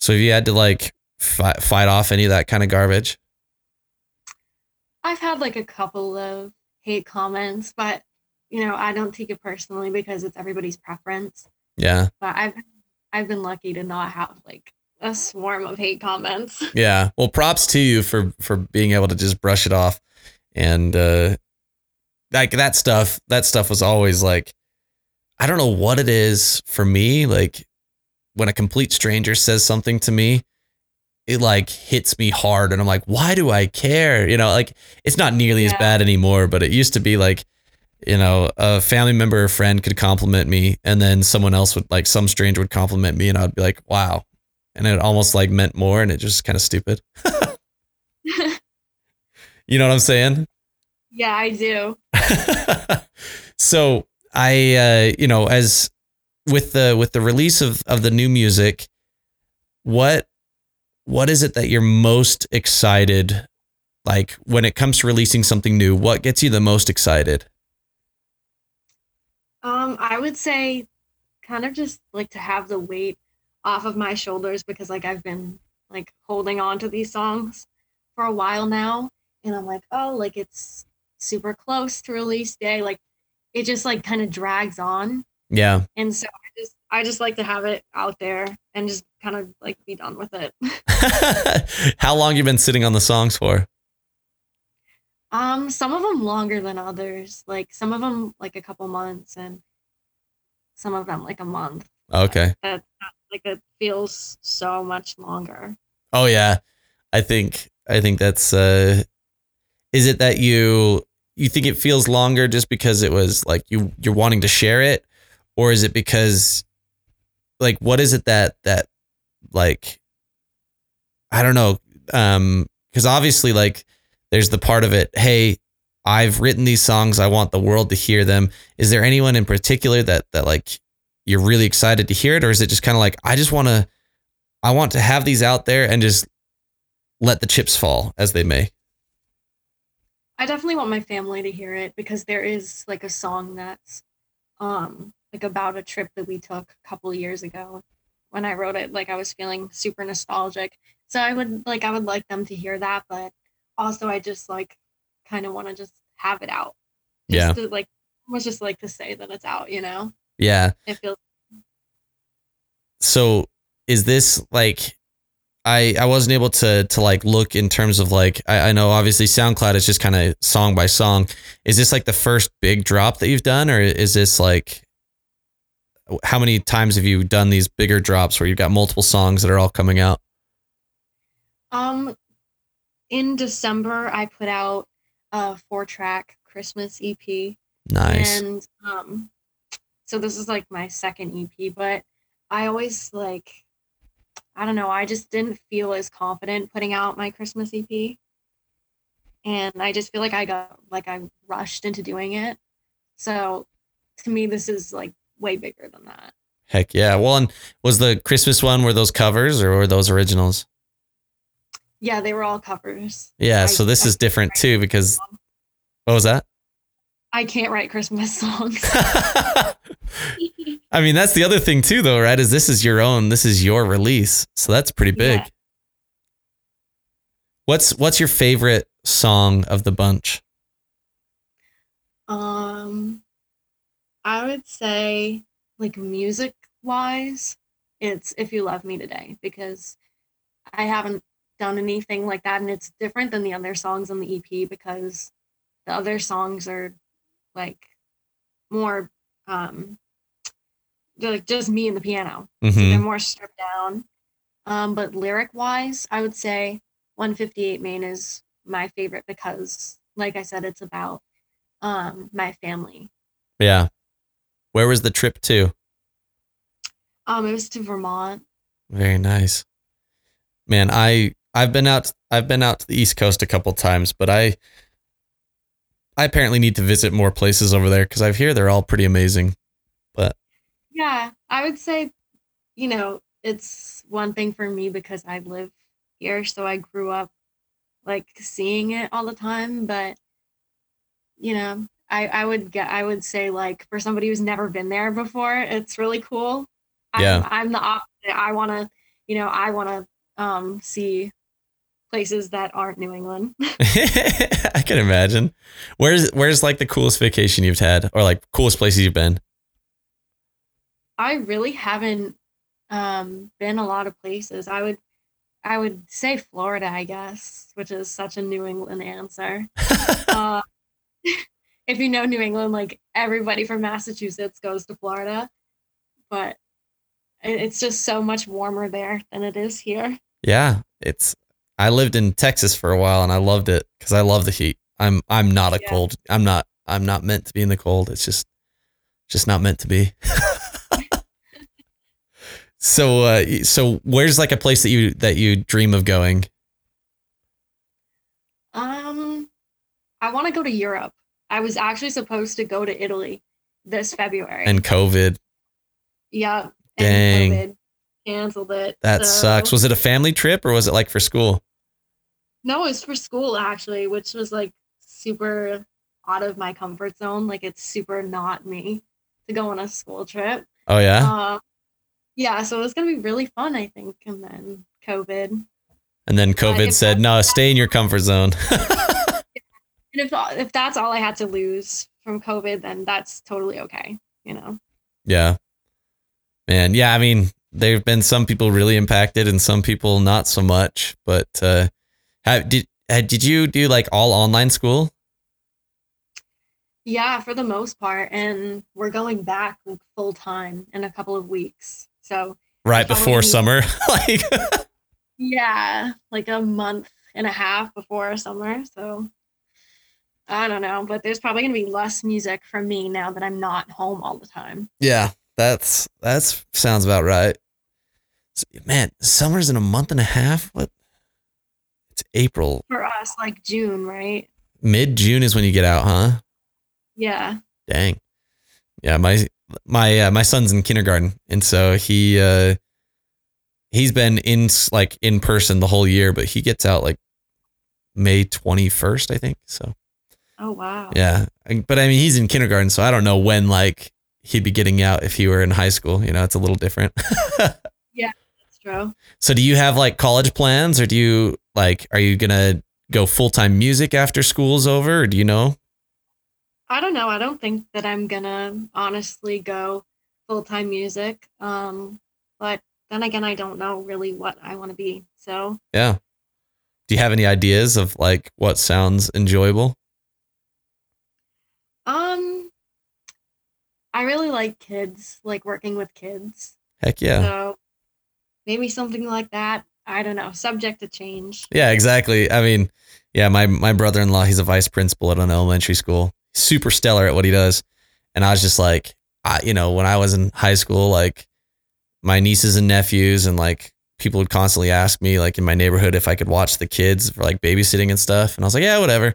So have you had to like fight, fight off any of that kind of garbage?
I've had like a couple of hate comments, but you know, I don't take it personally because it's everybody's preference.
Yeah.
But I've I've been lucky to not have like a swarm of hate comments.
Yeah. Well, props to you for for being able to just brush it off, and uh, like that stuff. That stuff was always like, I don't know what it is for me. Like when a complete stranger says something to me, it like hits me hard, and I'm like, why do I care? You know, like it's not nearly as bad anymore, but it used to be like. You know, a family member or friend could compliment me, and then someone else would like some stranger would compliment me, and I'd be like, "Wow," and it almost like meant more, and it just kind of stupid. You know what I'm saying?
yeah, I do.
so I, uh, you know, as with the with the release of of the new music, what what is it that you're most excited? Like when it comes to releasing something new, what gets you the most excited?
Um, I would say kind of just like to have the weight off of my shoulders because like I've been like holding on to these songs for a while now and I'm like, oh, like it's super close to release day. Like it just like kind of drags on.
Yeah,
And so I just I just like to have it out there and just kind of like be done with it.
how long you been sitting on the songs for?
Um, some of them longer than others. Like some of them like a couple months and some of them like a month.
Okay.
That like it feels so much longer.
Oh yeah. I think I think that's uh is it that you you think it feels longer just because it was like you you're wanting to share it or is it because like what is it that that like I don't know um cuz obviously like there's the part of it hey I've written these songs I want the world to hear them is there anyone in particular that that like you're really excited to hear it or is it just kind of like I just want to I want to have these out there and just let the chips fall as they may.
I definitely want my family to hear it because there is like a song that's um like about a trip that we took a couple years ago. When I wrote it, like I was feeling super nostalgic. So I would like I would like them to hear that, but also I just like kind of want to just have it out.
Yeah.
Just to, like was just like to say that it's out, you know?
Yeah.
It feels
So is this like I I wasn't able to to like look in terms of like I, I know obviously SoundCloud is just kind of song by song. Is this like the first big drop that you've done or is this like how many times have you done these bigger drops where you've got multiple songs that are all coming out?
Um, in December, I put out a four track Christmas EP.
Nice.
And um, so this is like my second EP, but I always like, I don't know, I just didn't feel as confident putting out my Christmas EP. And I just feel like I got, like, I rushed into doing it. So to me, this is like way bigger than that.
Heck yeah. Well, and was the Christmas one were those covers or were those originals?
Yeah, they were all covers.
Yeah,
I-
so this
I
is different too because
songs.
what was that?
I can't write Christmas songs.
I mean, that's the other thing too, though, right? Is this is your own, this is your release, so that's pretty big.
Yeah.
What's what's your favorite song of the bunch?
Um, I would say, like music wise, it's "If You Love Me Today" because I haven't done anything like that, and it's different than the other songs on the EP because the other songs are like more um they're like just me and the piano. So
hmm
they're more stripped down. Um, but lyric wise, I would say 158 Main is my favorite because, like I said, it's about um my family.
Yeah. Where was the trip to?
Um, it was to Vermont.
Very nice. Man, I I've been out I've been out to the East Coast a couple times, but I I apparently need to visit more places over there cuz I hear they're all pretty amazing.
But Yeah, I would say, you know, it's one thing for me because I live here, so I grew up like seeing it all the time. But you know, I I would get I would say like for somebody who's never been there before, it's really cool.
Yeah.
I'm, I'm the opposite. I want to, you know, I want to um see places that aren't New England.
I can imagine. Where's where's like the coolest vacation you've had or like coolest places you've been?
I really haven't um been a lot of places. I would I would say Florida, I guess, which is such a New England answer. uh, if you know New England, like everybody from Massachusetts goes to Florida, but it's just so much warmer there than it is here.
yeah, it's I lived in Texas for a while and I loved it cuz I love the heat. I'm I'm not a
Yeah.
cold. I'm not I'm not meant to be in the cold. It's just just not meant to be. so uh so where's like a place that you that you dream of going?
Um, I want to go to Europe. I was actually supposed to go to Italy this February.
And COVID.
yeah,
Dang.
and COVID canceled it.
That
so-
sucks. Was it a family trip or was it like for school?
No, it was for school actually, which was like super out of my comfort zone. Like it's super not me to go on a school trip.
Oh yeah.
Uh, yeah, so it was gonna be really fun, I think. And then COVID.
and then COVID said, "No, stay in your comfort zone."
And if if that's all I had to lose from COVID, then that's totally okay. You know.
Yeah. Man, yeah, I mean, there've been some people really impacted and some people not so much, but uh have, did uh, did you do like all online school?
Yeah, for the most part, and we're going back like full time in a couple of weeks. So
Right before summer? like
yeah, like a month and a half before summer. So I don't know, but there's probably gonna be less music from me now that I'm not home all the time.
Yeah, that's that's sounds about right. Man, summer's in a month and a half. What? It's April.
For us, like June, right?
Mid June is when you get out, huh?
Yeah.
Dang. Yeah, my my uh, my son's in kindergarten, and so he uh he's been in like in person the whole year, but he gets out like May twenty first, I think. So
Oh wow.
yeah, but I mean he's in kindergarten, so I don't know when like he'd be getting out if he were in high school. You know, it's a little different.
That's true.
so do you have like college plans, or do you like are you gonna go full time music after school's over, or do you know?
I don't know. I don't think that I'm gonna honestly go full time music. Um, but then again, I don't know really what I want to be. So
Yeah. Do you have any ideas of like what sounds enjoyable?
Um, I really like kids, like working with kids.
Heck yeah.
So maybe something like that. I don't know. Subject to change.
Yeah, exactly. I mean, yeah, my my brother-in-law, he's a vice principal at an elementary school. Super stellar at what he does. And I was just like, I, you know, when I was in high school, like my nieces and nephews and like people would constantly ask me like in my neighborhood if I could watch the kids for like babysitting and stuff. And I was like, yeah, whatever.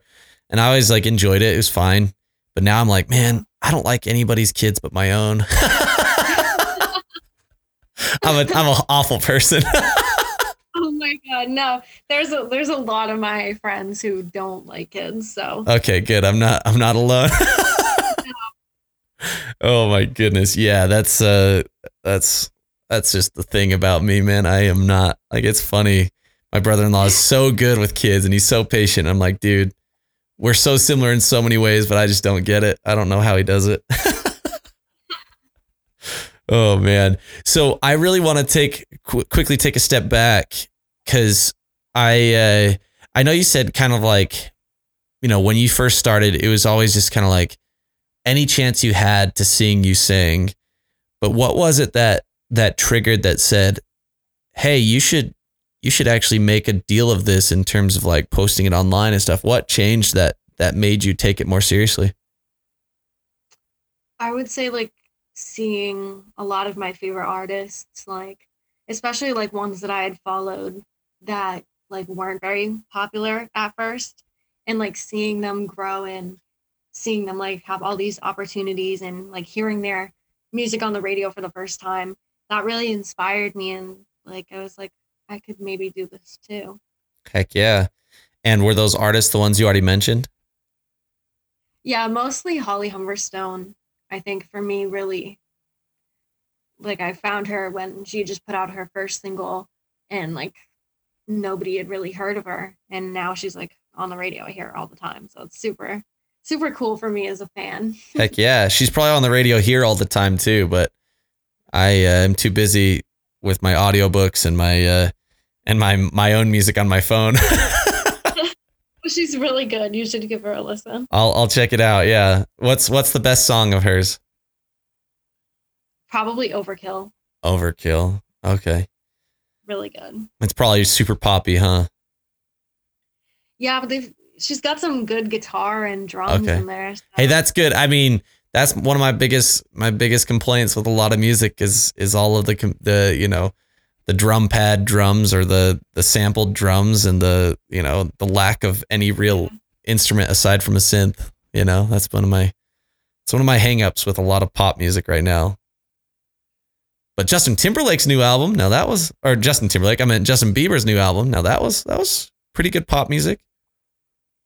And I always like enjoyed it. It was fine. But now I'm like, man, I don't like anybody's kids but my own. I'm a I'm an awful person.
Oh my god, no. There's a there's a lot of my friends who don't like kids. So
Okay, good. I'm not I'm not alone. oh my goodness. Yeah, that's uh that's that's just the thing about me, man. I am not like it's funny. My brother-in-law is so good with kids and he's so patient. I'm like, dude, we're so similar in so many ways, but I just don't get it. I don't know how he does it. oh man. So I really want to take qu- quickly take a step back cuz I uh, I know you said kind of like, you know, when you first started, it was always just kind of like any chance you had to sing, you sing. But what was it that that triggered that said, "Hey, you should you should actually make a deal of this in terms of like posting it online and stuff." What changed that that made you take it more seriously?
I would say like seeing a lot of my favorite artists, like especially like ones that I had followed that like weren't very popular at first, and like seeing them grow and seeing them like have all these opportunities and like hearing their music on the radio for the first time, that really inspired me and like I was like I could maybe do this too.
Heck yeah. And were those artists the ones you already mentioned?
Yeah, mostly Holly Humberstone. I think for me, really, like I found her when she just put out her first single, and like nobody had really heard of her, and now she's like on the radio. I hear her all the time, so it's super, super cool for me as a fan.
Heck yeah. She's probably on the radio here all the time too, but I uh, am too busy with my audiobooks and my uh and my my own music on my phone.
She's really good. You should give her a listen.
I'll I'll check it out. Yeah. What's what's the best song of hers?
Probably Overkill.
Overkill. Okay.
Really good.
It's probably super poppy, huh?
Yeah, but they've she's got some good guitar and drums
Okay.
in there. so-
Hey, that's good. I mean, that's one of my biggest my biggest complaints with a lot of music is is all of the com- the you know the drum pad drums or the the sampled drums and the you know the lack of any real instrument aside from a synth. You know, that's one of my it's one of my hangups with a lot of pop music right now. But Justin Timberlake's new album, now that was or Justin Timberlake, I meant Justin Bieber's new album. Now that was that was pretty good pop music.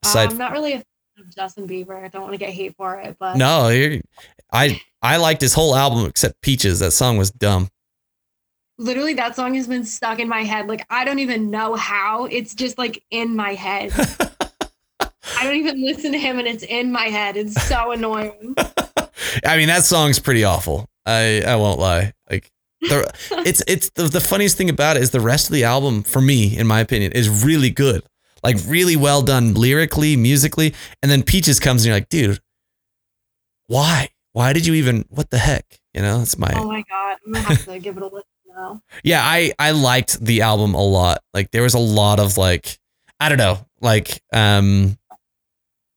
Aside
I'm not really a fan of Justin Bieber. I don't want to get hate for it, but
No, you're, I I liked his whole album except Peaches. That song was dumb.
Literally that song has been stuck in my head. Like I don't even know how. It's just like in my head. I don't even listen to him and it's in my head. It's so annoying.
I mean, that song's pretty awful. I I won't lie. Like the it's it's the, the funniest thing about it is the rest of the album for me, in my opinion, is really good. Like really well done lyrically, musically, and then Peaches comes and you're like, dude, why? Why did you even? What the heck? You know, it's my
Oh my god. I'm gonna have to give it a listen now.
yeah i i liked the album a lot like there was a lot of like i don't know like um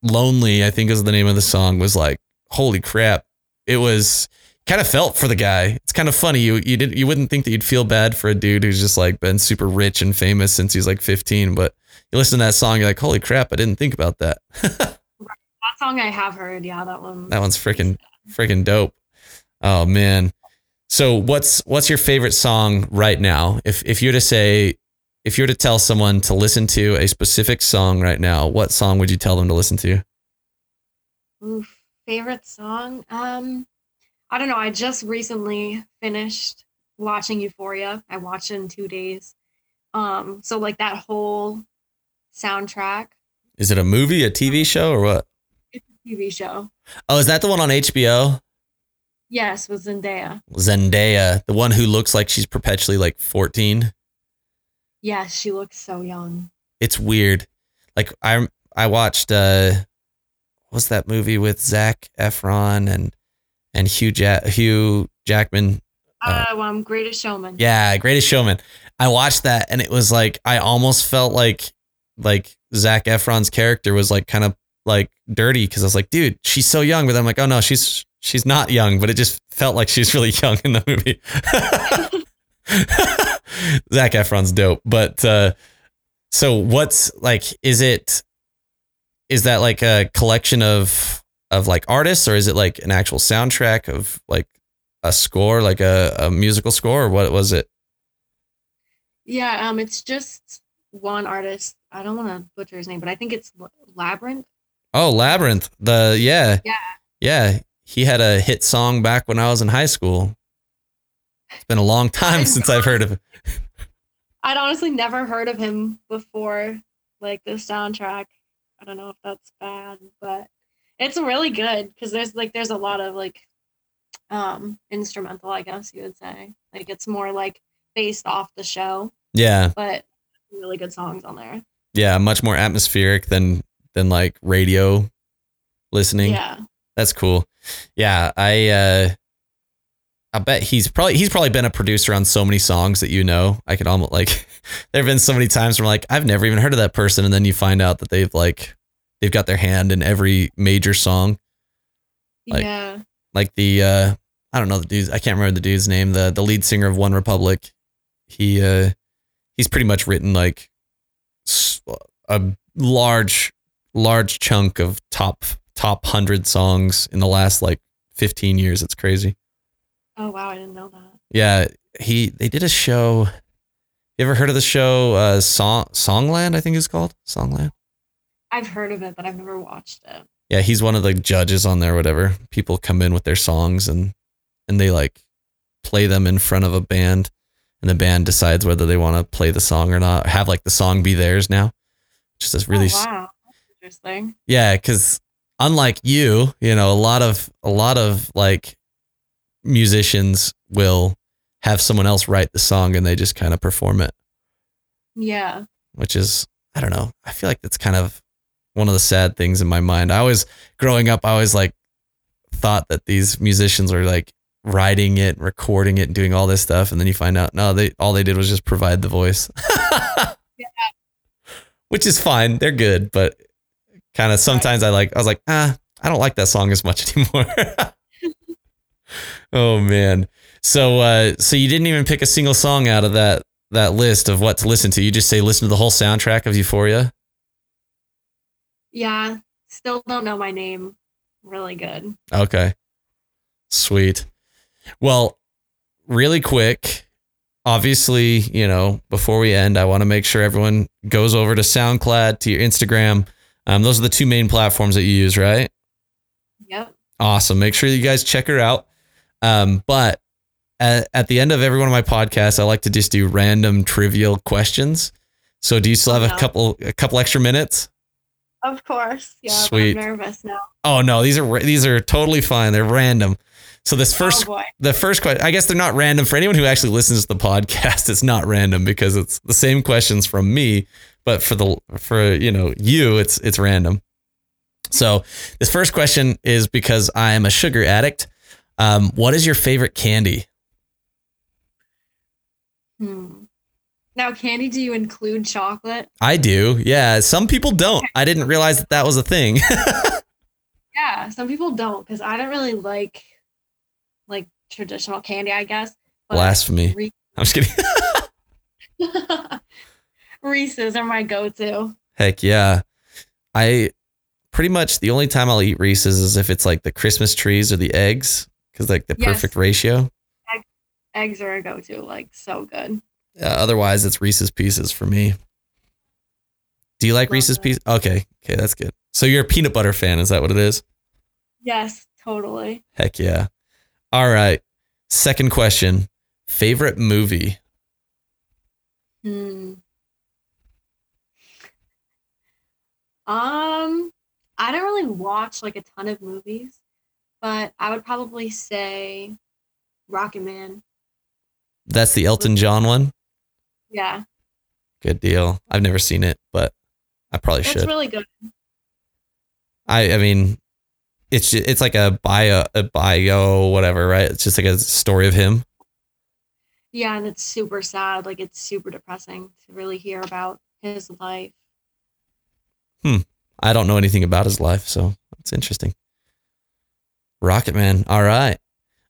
lonely i think is the name of the song was like holy crap it was kind of felt for the guy it's kind of funny you you didn't you wouldn't think that you'd feel bad for a dude who's just like been super rich and famous since he's like 15 but you listen to that song you're like holy crap i didn't think about that
That song I have heard. Yeah, that one.
that one's freaking freaking dope. Oh man. So what's what's your favorite song right now? If if you were to say if you were to tell someone to listen to a specific song right now, what song would you tell them to listen to?
Oof, favorite song? Um, I don't know. I just recently finished watching Euphoria. I watched it in two days. Um, so like that whole soundtrack,
Is it a movie, a TV show, or what?
it's a TV show.
Oh, is that the one on HBO?
Yes, with Zendaya.
Zendaya, the one who looks like she's perpetually like 14.
Yes, she looks so young.
It's weird. Like I I watched uh what's that movie with Zac Efron and and Hugh ja- Hugh Jackman
Uh, I'm Greatest Showman.
Yeah, Greatest Showman. I watched that and it was like I almost felt like like Zac Efron's character was like kind of like dirty because I was like, dude, she's so young, but I'm like, oh no, she's she's not young, but it just felt like she's really young in the movie. Zac Efron's dope, but uh so what's like is it is that like a collection of of like artists or is it like an actual soundtrack of like a score, like a, a musical score, or what was it?
Yeah, um, it's just one artist. I don't want to butcher his name, but I think it's Labrinth.
Oh, Labrinth. The yeah.
Yeah.
Yeah. He had a hit song back when I was in high school. It's been a long time since I've heard of it.
I'd honestly never heard of him before, like the soundtrack. I don't know if that's bad, but it's really good because there's like there's a lot of like um instrumental, I guess you would say. Like it's more like based off the show,
Yeah.
but really good songs on there.
Yeah, much more atmospheric than than like radio listening.
Yeah.
That's cool. Yeah, I uh I bet he's probably he's probably been a producer on so many songs that you know. I could almost like there have been so many times where I'm like, I've never even heard of that person, and then you find out that they've like they've got their hand in every major song. Like-
yeah.
Like the uh I don't know the dude's I can't remember the dude's name, the the lead singer of OneRepublic. He uh he's pretty much written like a large large chunk of top top 100 songs in the last like 15 years. It's crazy.
Oh wow, I didn't know that.
Yeah, he they did a show. You ever heard of the show uh Song Songland, I think it's called? Songland.
I've heard of it, but I've never watched it.
Yeah, he's one of the judges on there whatever. People come in with their songs and and they like play them in front of a band and the band decides whether they want to play the song or not. Have like the song be theirs now. Just this really
oh, wow. Interesting.
Yeah, because unlike you, you know, a lot of a lot of like musicians will have someone else write the song and they just kind of perform it,
Yeah.
which is I don't know. I feel like that's kind of one of the sad things in my mind. I always growing up, I always like thought that these musicians were like writing it, recording it, and doing all this stuff, and then you find out no, they all they did was just provide the voice. Yeah. Which is fine. They're good, but kind of sometimes I like I was like, ah, I don't like that song as much anymore. oh man. So uh so you didn't even pick a single song out of that that list of what to listen to. You just say listen to the whole soundtrack of Euphoria.
Yeah. Still don't know my name really good.
Okay. Sweet. Well, really quick, obviously, you know, before we end, I want to make sure everyone goes over to SoundCloud, to your Instagram. Um, those are the two main platforms that you use, right?
Yep.
Awesome. Make sure you guys check her out. Um, but at, at the end of every one of my podcasts, I like to just do random trivial questions. So do you still have
Oh,
a couple a couple extra minutes?
Of course. Yeah.
Sweet.
I'm nervous now.
Oh no, these are these are totally fine. They're random. So this first
oh
the first question, I guess they're not random for anyone who actually listens to the podcast. It's not random because it's the same questions from me, but for the for you know you, it's it's random. So this first question is because I am a sugar addict. Um, what is your favorite candy?
Hmm. Now, candy, do you include chocolate?
I do. Yeah, some people don't. I didn't realize that that was a thing.
Yeah. Some people don't because I don't really like like traditional candy, I guess.
Blasphemy.
Re-
I'm just kidding.
Reese's are my go-to.
Heck yeah. I pretty much the only time I'll eat Reese's is if it's like the Christmas trees or the eggs because like the
Yes.
perfect ratio.
Eggs are a go-to, like so good.
Uh, otherwise, it's Reese's Pieces for me. Do you like
Love
Reese's. Pieces? Okay, okay, that's good. So you're a peanut butter fan? Is that what it is?
Yes, totally.
Heck yeah! All right. Second question: favorite movie?
Hmm. Um, I don't really watch like a ton of movies, but I would probably say Rocketman.
That's the Elton John one.
Yeah,
Good deal. I've never seen it, but I probably
it's
should.
It's really good.
I I mean, it's ju- it's like a bio a bio whatever, right? It's just like a story of him.
Yeah, and it's super sad. Like it's super depressing to really hear about his life.
I don't know anything about his life, so it's interesting. Rocketman. All right.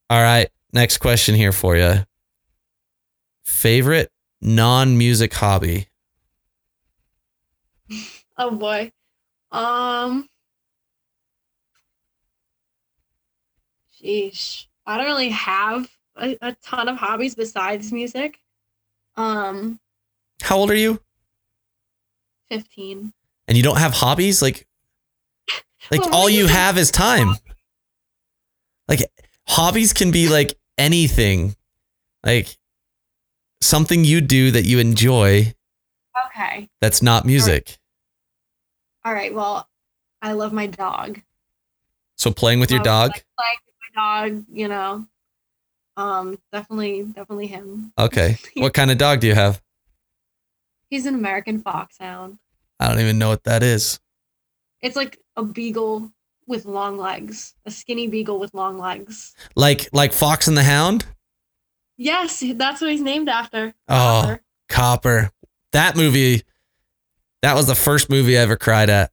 All right. Next question here for you. Favorite non-music hobby?
Oh boy. Um Sheesh. I don't really have a, a ton of hobbies besides music. Um
How old are you?
15.
And you don't have hobbies? Like like
Well,
all you have is time. Like hobbies can be like anything. Like something you do that you enjoy
Okay.
that's not music.
All right. Well, I love my dog.
So playing with your dog?
Like, playing with my dog, you know. Um, definitely, definitely him.
Okay. What kind of dog do you have?
He's an American foxhound.
I don't even know what that is.
It's like a beagle with long legs, a skinny beagle with long legs.
Like like Fox and the Hound?
Yes, that's what he's named after.
Oh.
Copper.
Copper. That movie that was the first movie I ever cried at.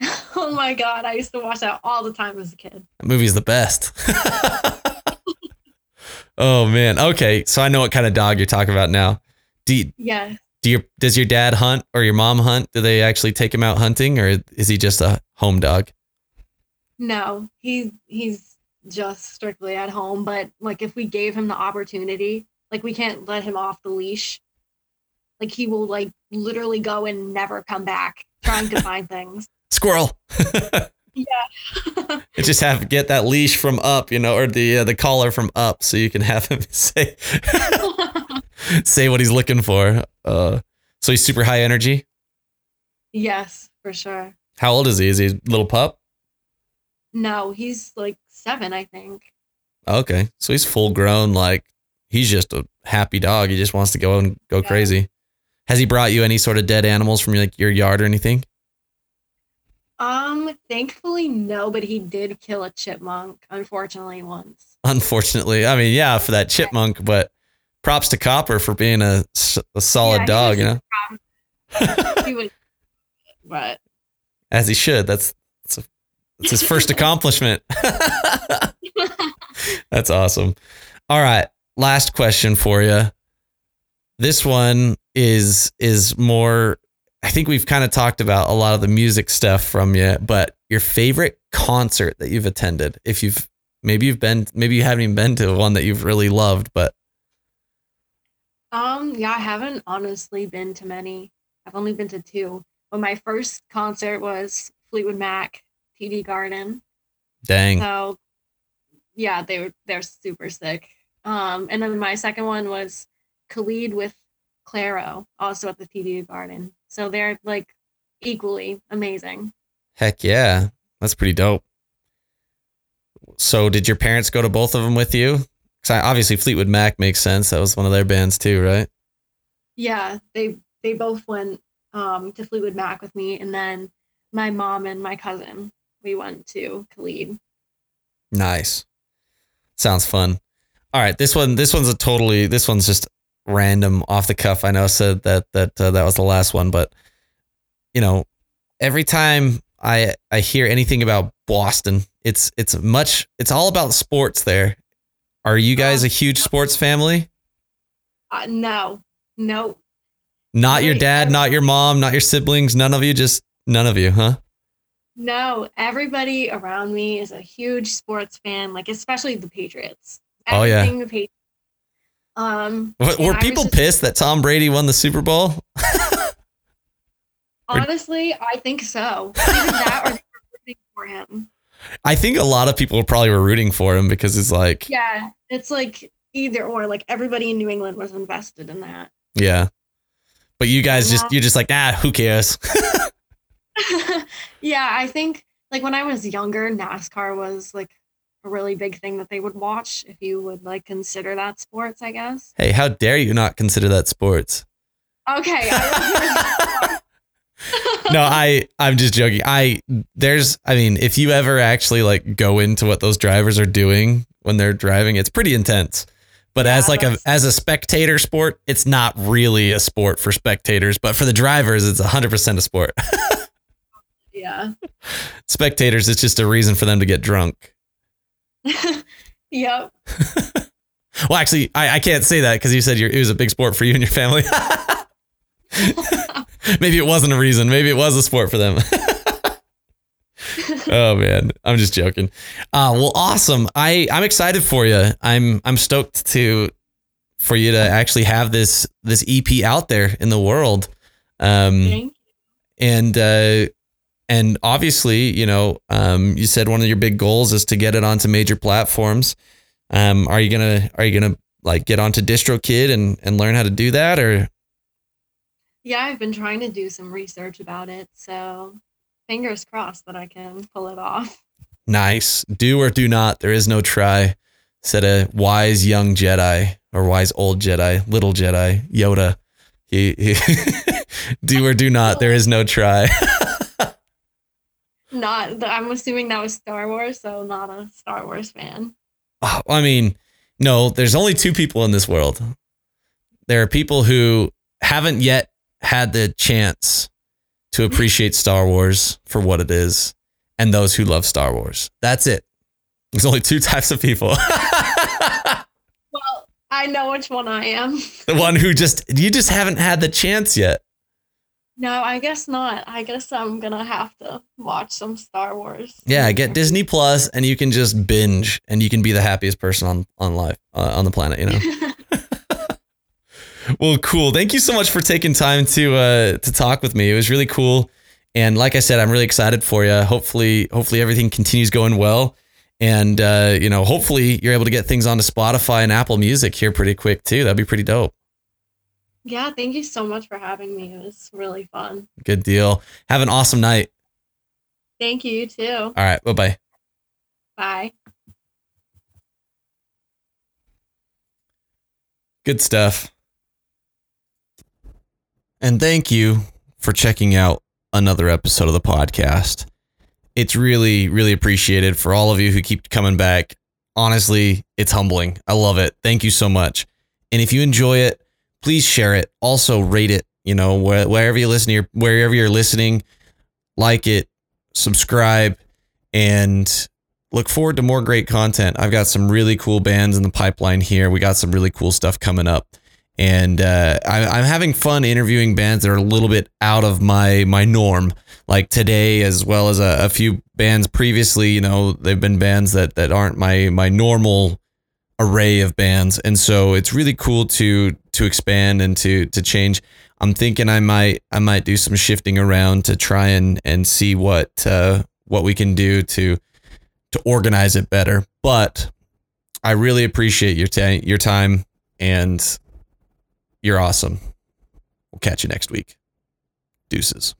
oh my god, I used to watch that all the time as a kid.
That movie's the best. oh man. Okay, so I know what kind of dog you're talking about now. Do you,
Yeah.
Do your does your dad hunt or your mom hunt? Do they actually take him out hunting or is he just a home dog?
No, he he's just strictly at home. But like, if we gave him the opportunity, like we can't let him off the leash. Like he will like literally go and never come back, trying to find things.
Squirrel.
Yeah.
Just have to get that leash from up, you know, or the uh, the collar from up, so you can have him say say what he's looking for. Uh, so he's super high energy.
yes, for sure.
How old is he? Is he a little pup?
No, he's like seven, I think.
Okay, so he's full grown. Like he's just a happy dog. He just wants to go and go
Yeah.
crazy. Has he brought you any sort of dead animals from like your yard or anything?
Um, thankfully, no, but he did kill a chipmunk, unfortunately, once.
Unfortunately, I mean, yeah, for that chipmunk, but props to Copper for being a, a solid
Yeah,
dog. You know,
He was, but
as he should. That's that's, a, that's his first accomplishment. that's awesome. All right, last question for you. This one is is more. I think we've kind of talked about a lot of the music stuff from you, but your favorite concert that you've attended, if you've maybe you've been, maybe you haven't even been to one that you've really loved, but
um, yeah, I haven't honestly been to many. I've only been to two. But my first concert was Fleetwood Mac, TD Garden.
dang,
So yeah, they were they're super sick. Um, and then my second one was Khalid with Clairo, also at the TD Garden. So they're like equally amazing.
heck yeah, that's pretty dope. So, did your parents go to both of them with you? Because obviously Fleetwood Mac makes sense. That was one of their bands too, right?
Yeah, they they both went um, to Fleetwood Mac with me, and then my mom and my cousin we went to Khalid.
Nice. Sounds fun. All right, this one this one's a totally this one's just random off the cuff. I know I said that that uh, that was the last one, but you know, every time I I hear anything about Boston, it's it's much it's all about sports there. Are you guys a huge sports family?
Uh, no, no,
Not your dad, not your mom, not your siblings, none of you, just none of you, huh?
no. Everybody around me is a huge sports fan, like especially the Patriots.
Oh, yeah.
The Patriots. Um,
Were, were people
just-
pissed that Tom Brady won the Super Bowl?
Honestly, I think so. Even that, or rooting for him.
I think a lot of people probably were rooting for him because it's like,
Yeah, it's like either or. Like everybody in New England was invested in that.
yeah. But you guys just you're just like, ah, who cares?
yeah, I think like when I was younger, NASCAR was like a really big thing that they would watch if you would like consider that sports, I guess.
hey, how dare you not consider that sports?
Okay. I
no, I I'm just joking. I there's I mean, if you ever actually like go into what those drivers are doing when they're driving, it's pretty intense. But as like a as a spectator sport, it's not really a sport for spectators, but for the drivers, it's 100% a sport.
yeah.
spectators, it's just a reason for them to get drunk.
yep.
Well, actually, I, I can't say that because you said you're, it was a big sport for you and your family. Maybe it wasn't a reason. Maybe it was a sport for them. oh man, I'm just joking. Uh, well, awesome. I I'm excited for you. I'm I'm stoked to for you to actually have this this EP out there in the world. Um,
Thank
and uh, and obviously, you know, um, you said one of your big goals is to get it onto major platforms. Um, are you gonna are you gonna like get onto DistroKid and and learn how to do that, or
Yeah, I've been trying to do some research about it, so fingers crossed that I can pull it off.
nice do or do not? There is no try. Said a wise young Jedi or wise old Jedi, little Jedi, Yoda. He, he do or do not. There is no try.
Not. I'm assuming that was Star Wars, so not a Star Wars fan.
Oh, I mean, no, there's only two people in this world. There are people who haven't yet had the chance to appreciate Star Wars for what it is, and those who love Star Wars. That's it. There's only two types of people.
Well, I know which one I am.
the one who just you just haven't had the chance yet.
No, I guess not. I guess I'm gonna have to watch some Star Wars.
Yeah, get Disney Plus, and you can just binge, and you can be the happiest person on on life uh, on the planet. You know. well, cool. Thank you so much for taking time to uh, to talk with me. It was really cool, and like I said, I'm really excited for you. Hopefully, hopefully everything continues going well, and uh, you know, hopefully you're able to get things onto Spotify and Apple Music here pretty quick too. That'd be pretty dope.
yeah, thank you so much for having me. It was really fun.
Good deal. Have an awesome night.
Thank you you too.
All right. Bye bye.
Bye.
Good stuff. And thank you for checking out another episode of the podcast. It's really, really appreciated for all of you who keep coming back. Honestly, it's humbling. I love it. Thank you so much. And if you enjoy it, please share it. Also rate it, you know, wherever you listen, you're, wherever you're listening, like it, subscribe, and look forward to more great content. I've got some really cool bands in the pipeline here. We got some really cool stuff coming up, and uh, I, I'm having fun interviewing bands that are a little bit out of my my norm. Like today, as well as a, a few bands previously. You know, they've been bands that that aren't my my normal array of bands, and so it's really cool to to expand and to to change. I'm thinking I might I might do some shifting around to try and and see what uh, what we can do to to organize it better. But I really appreciate your ta- your time and you're awesome. We'll catch you next week. Deuces.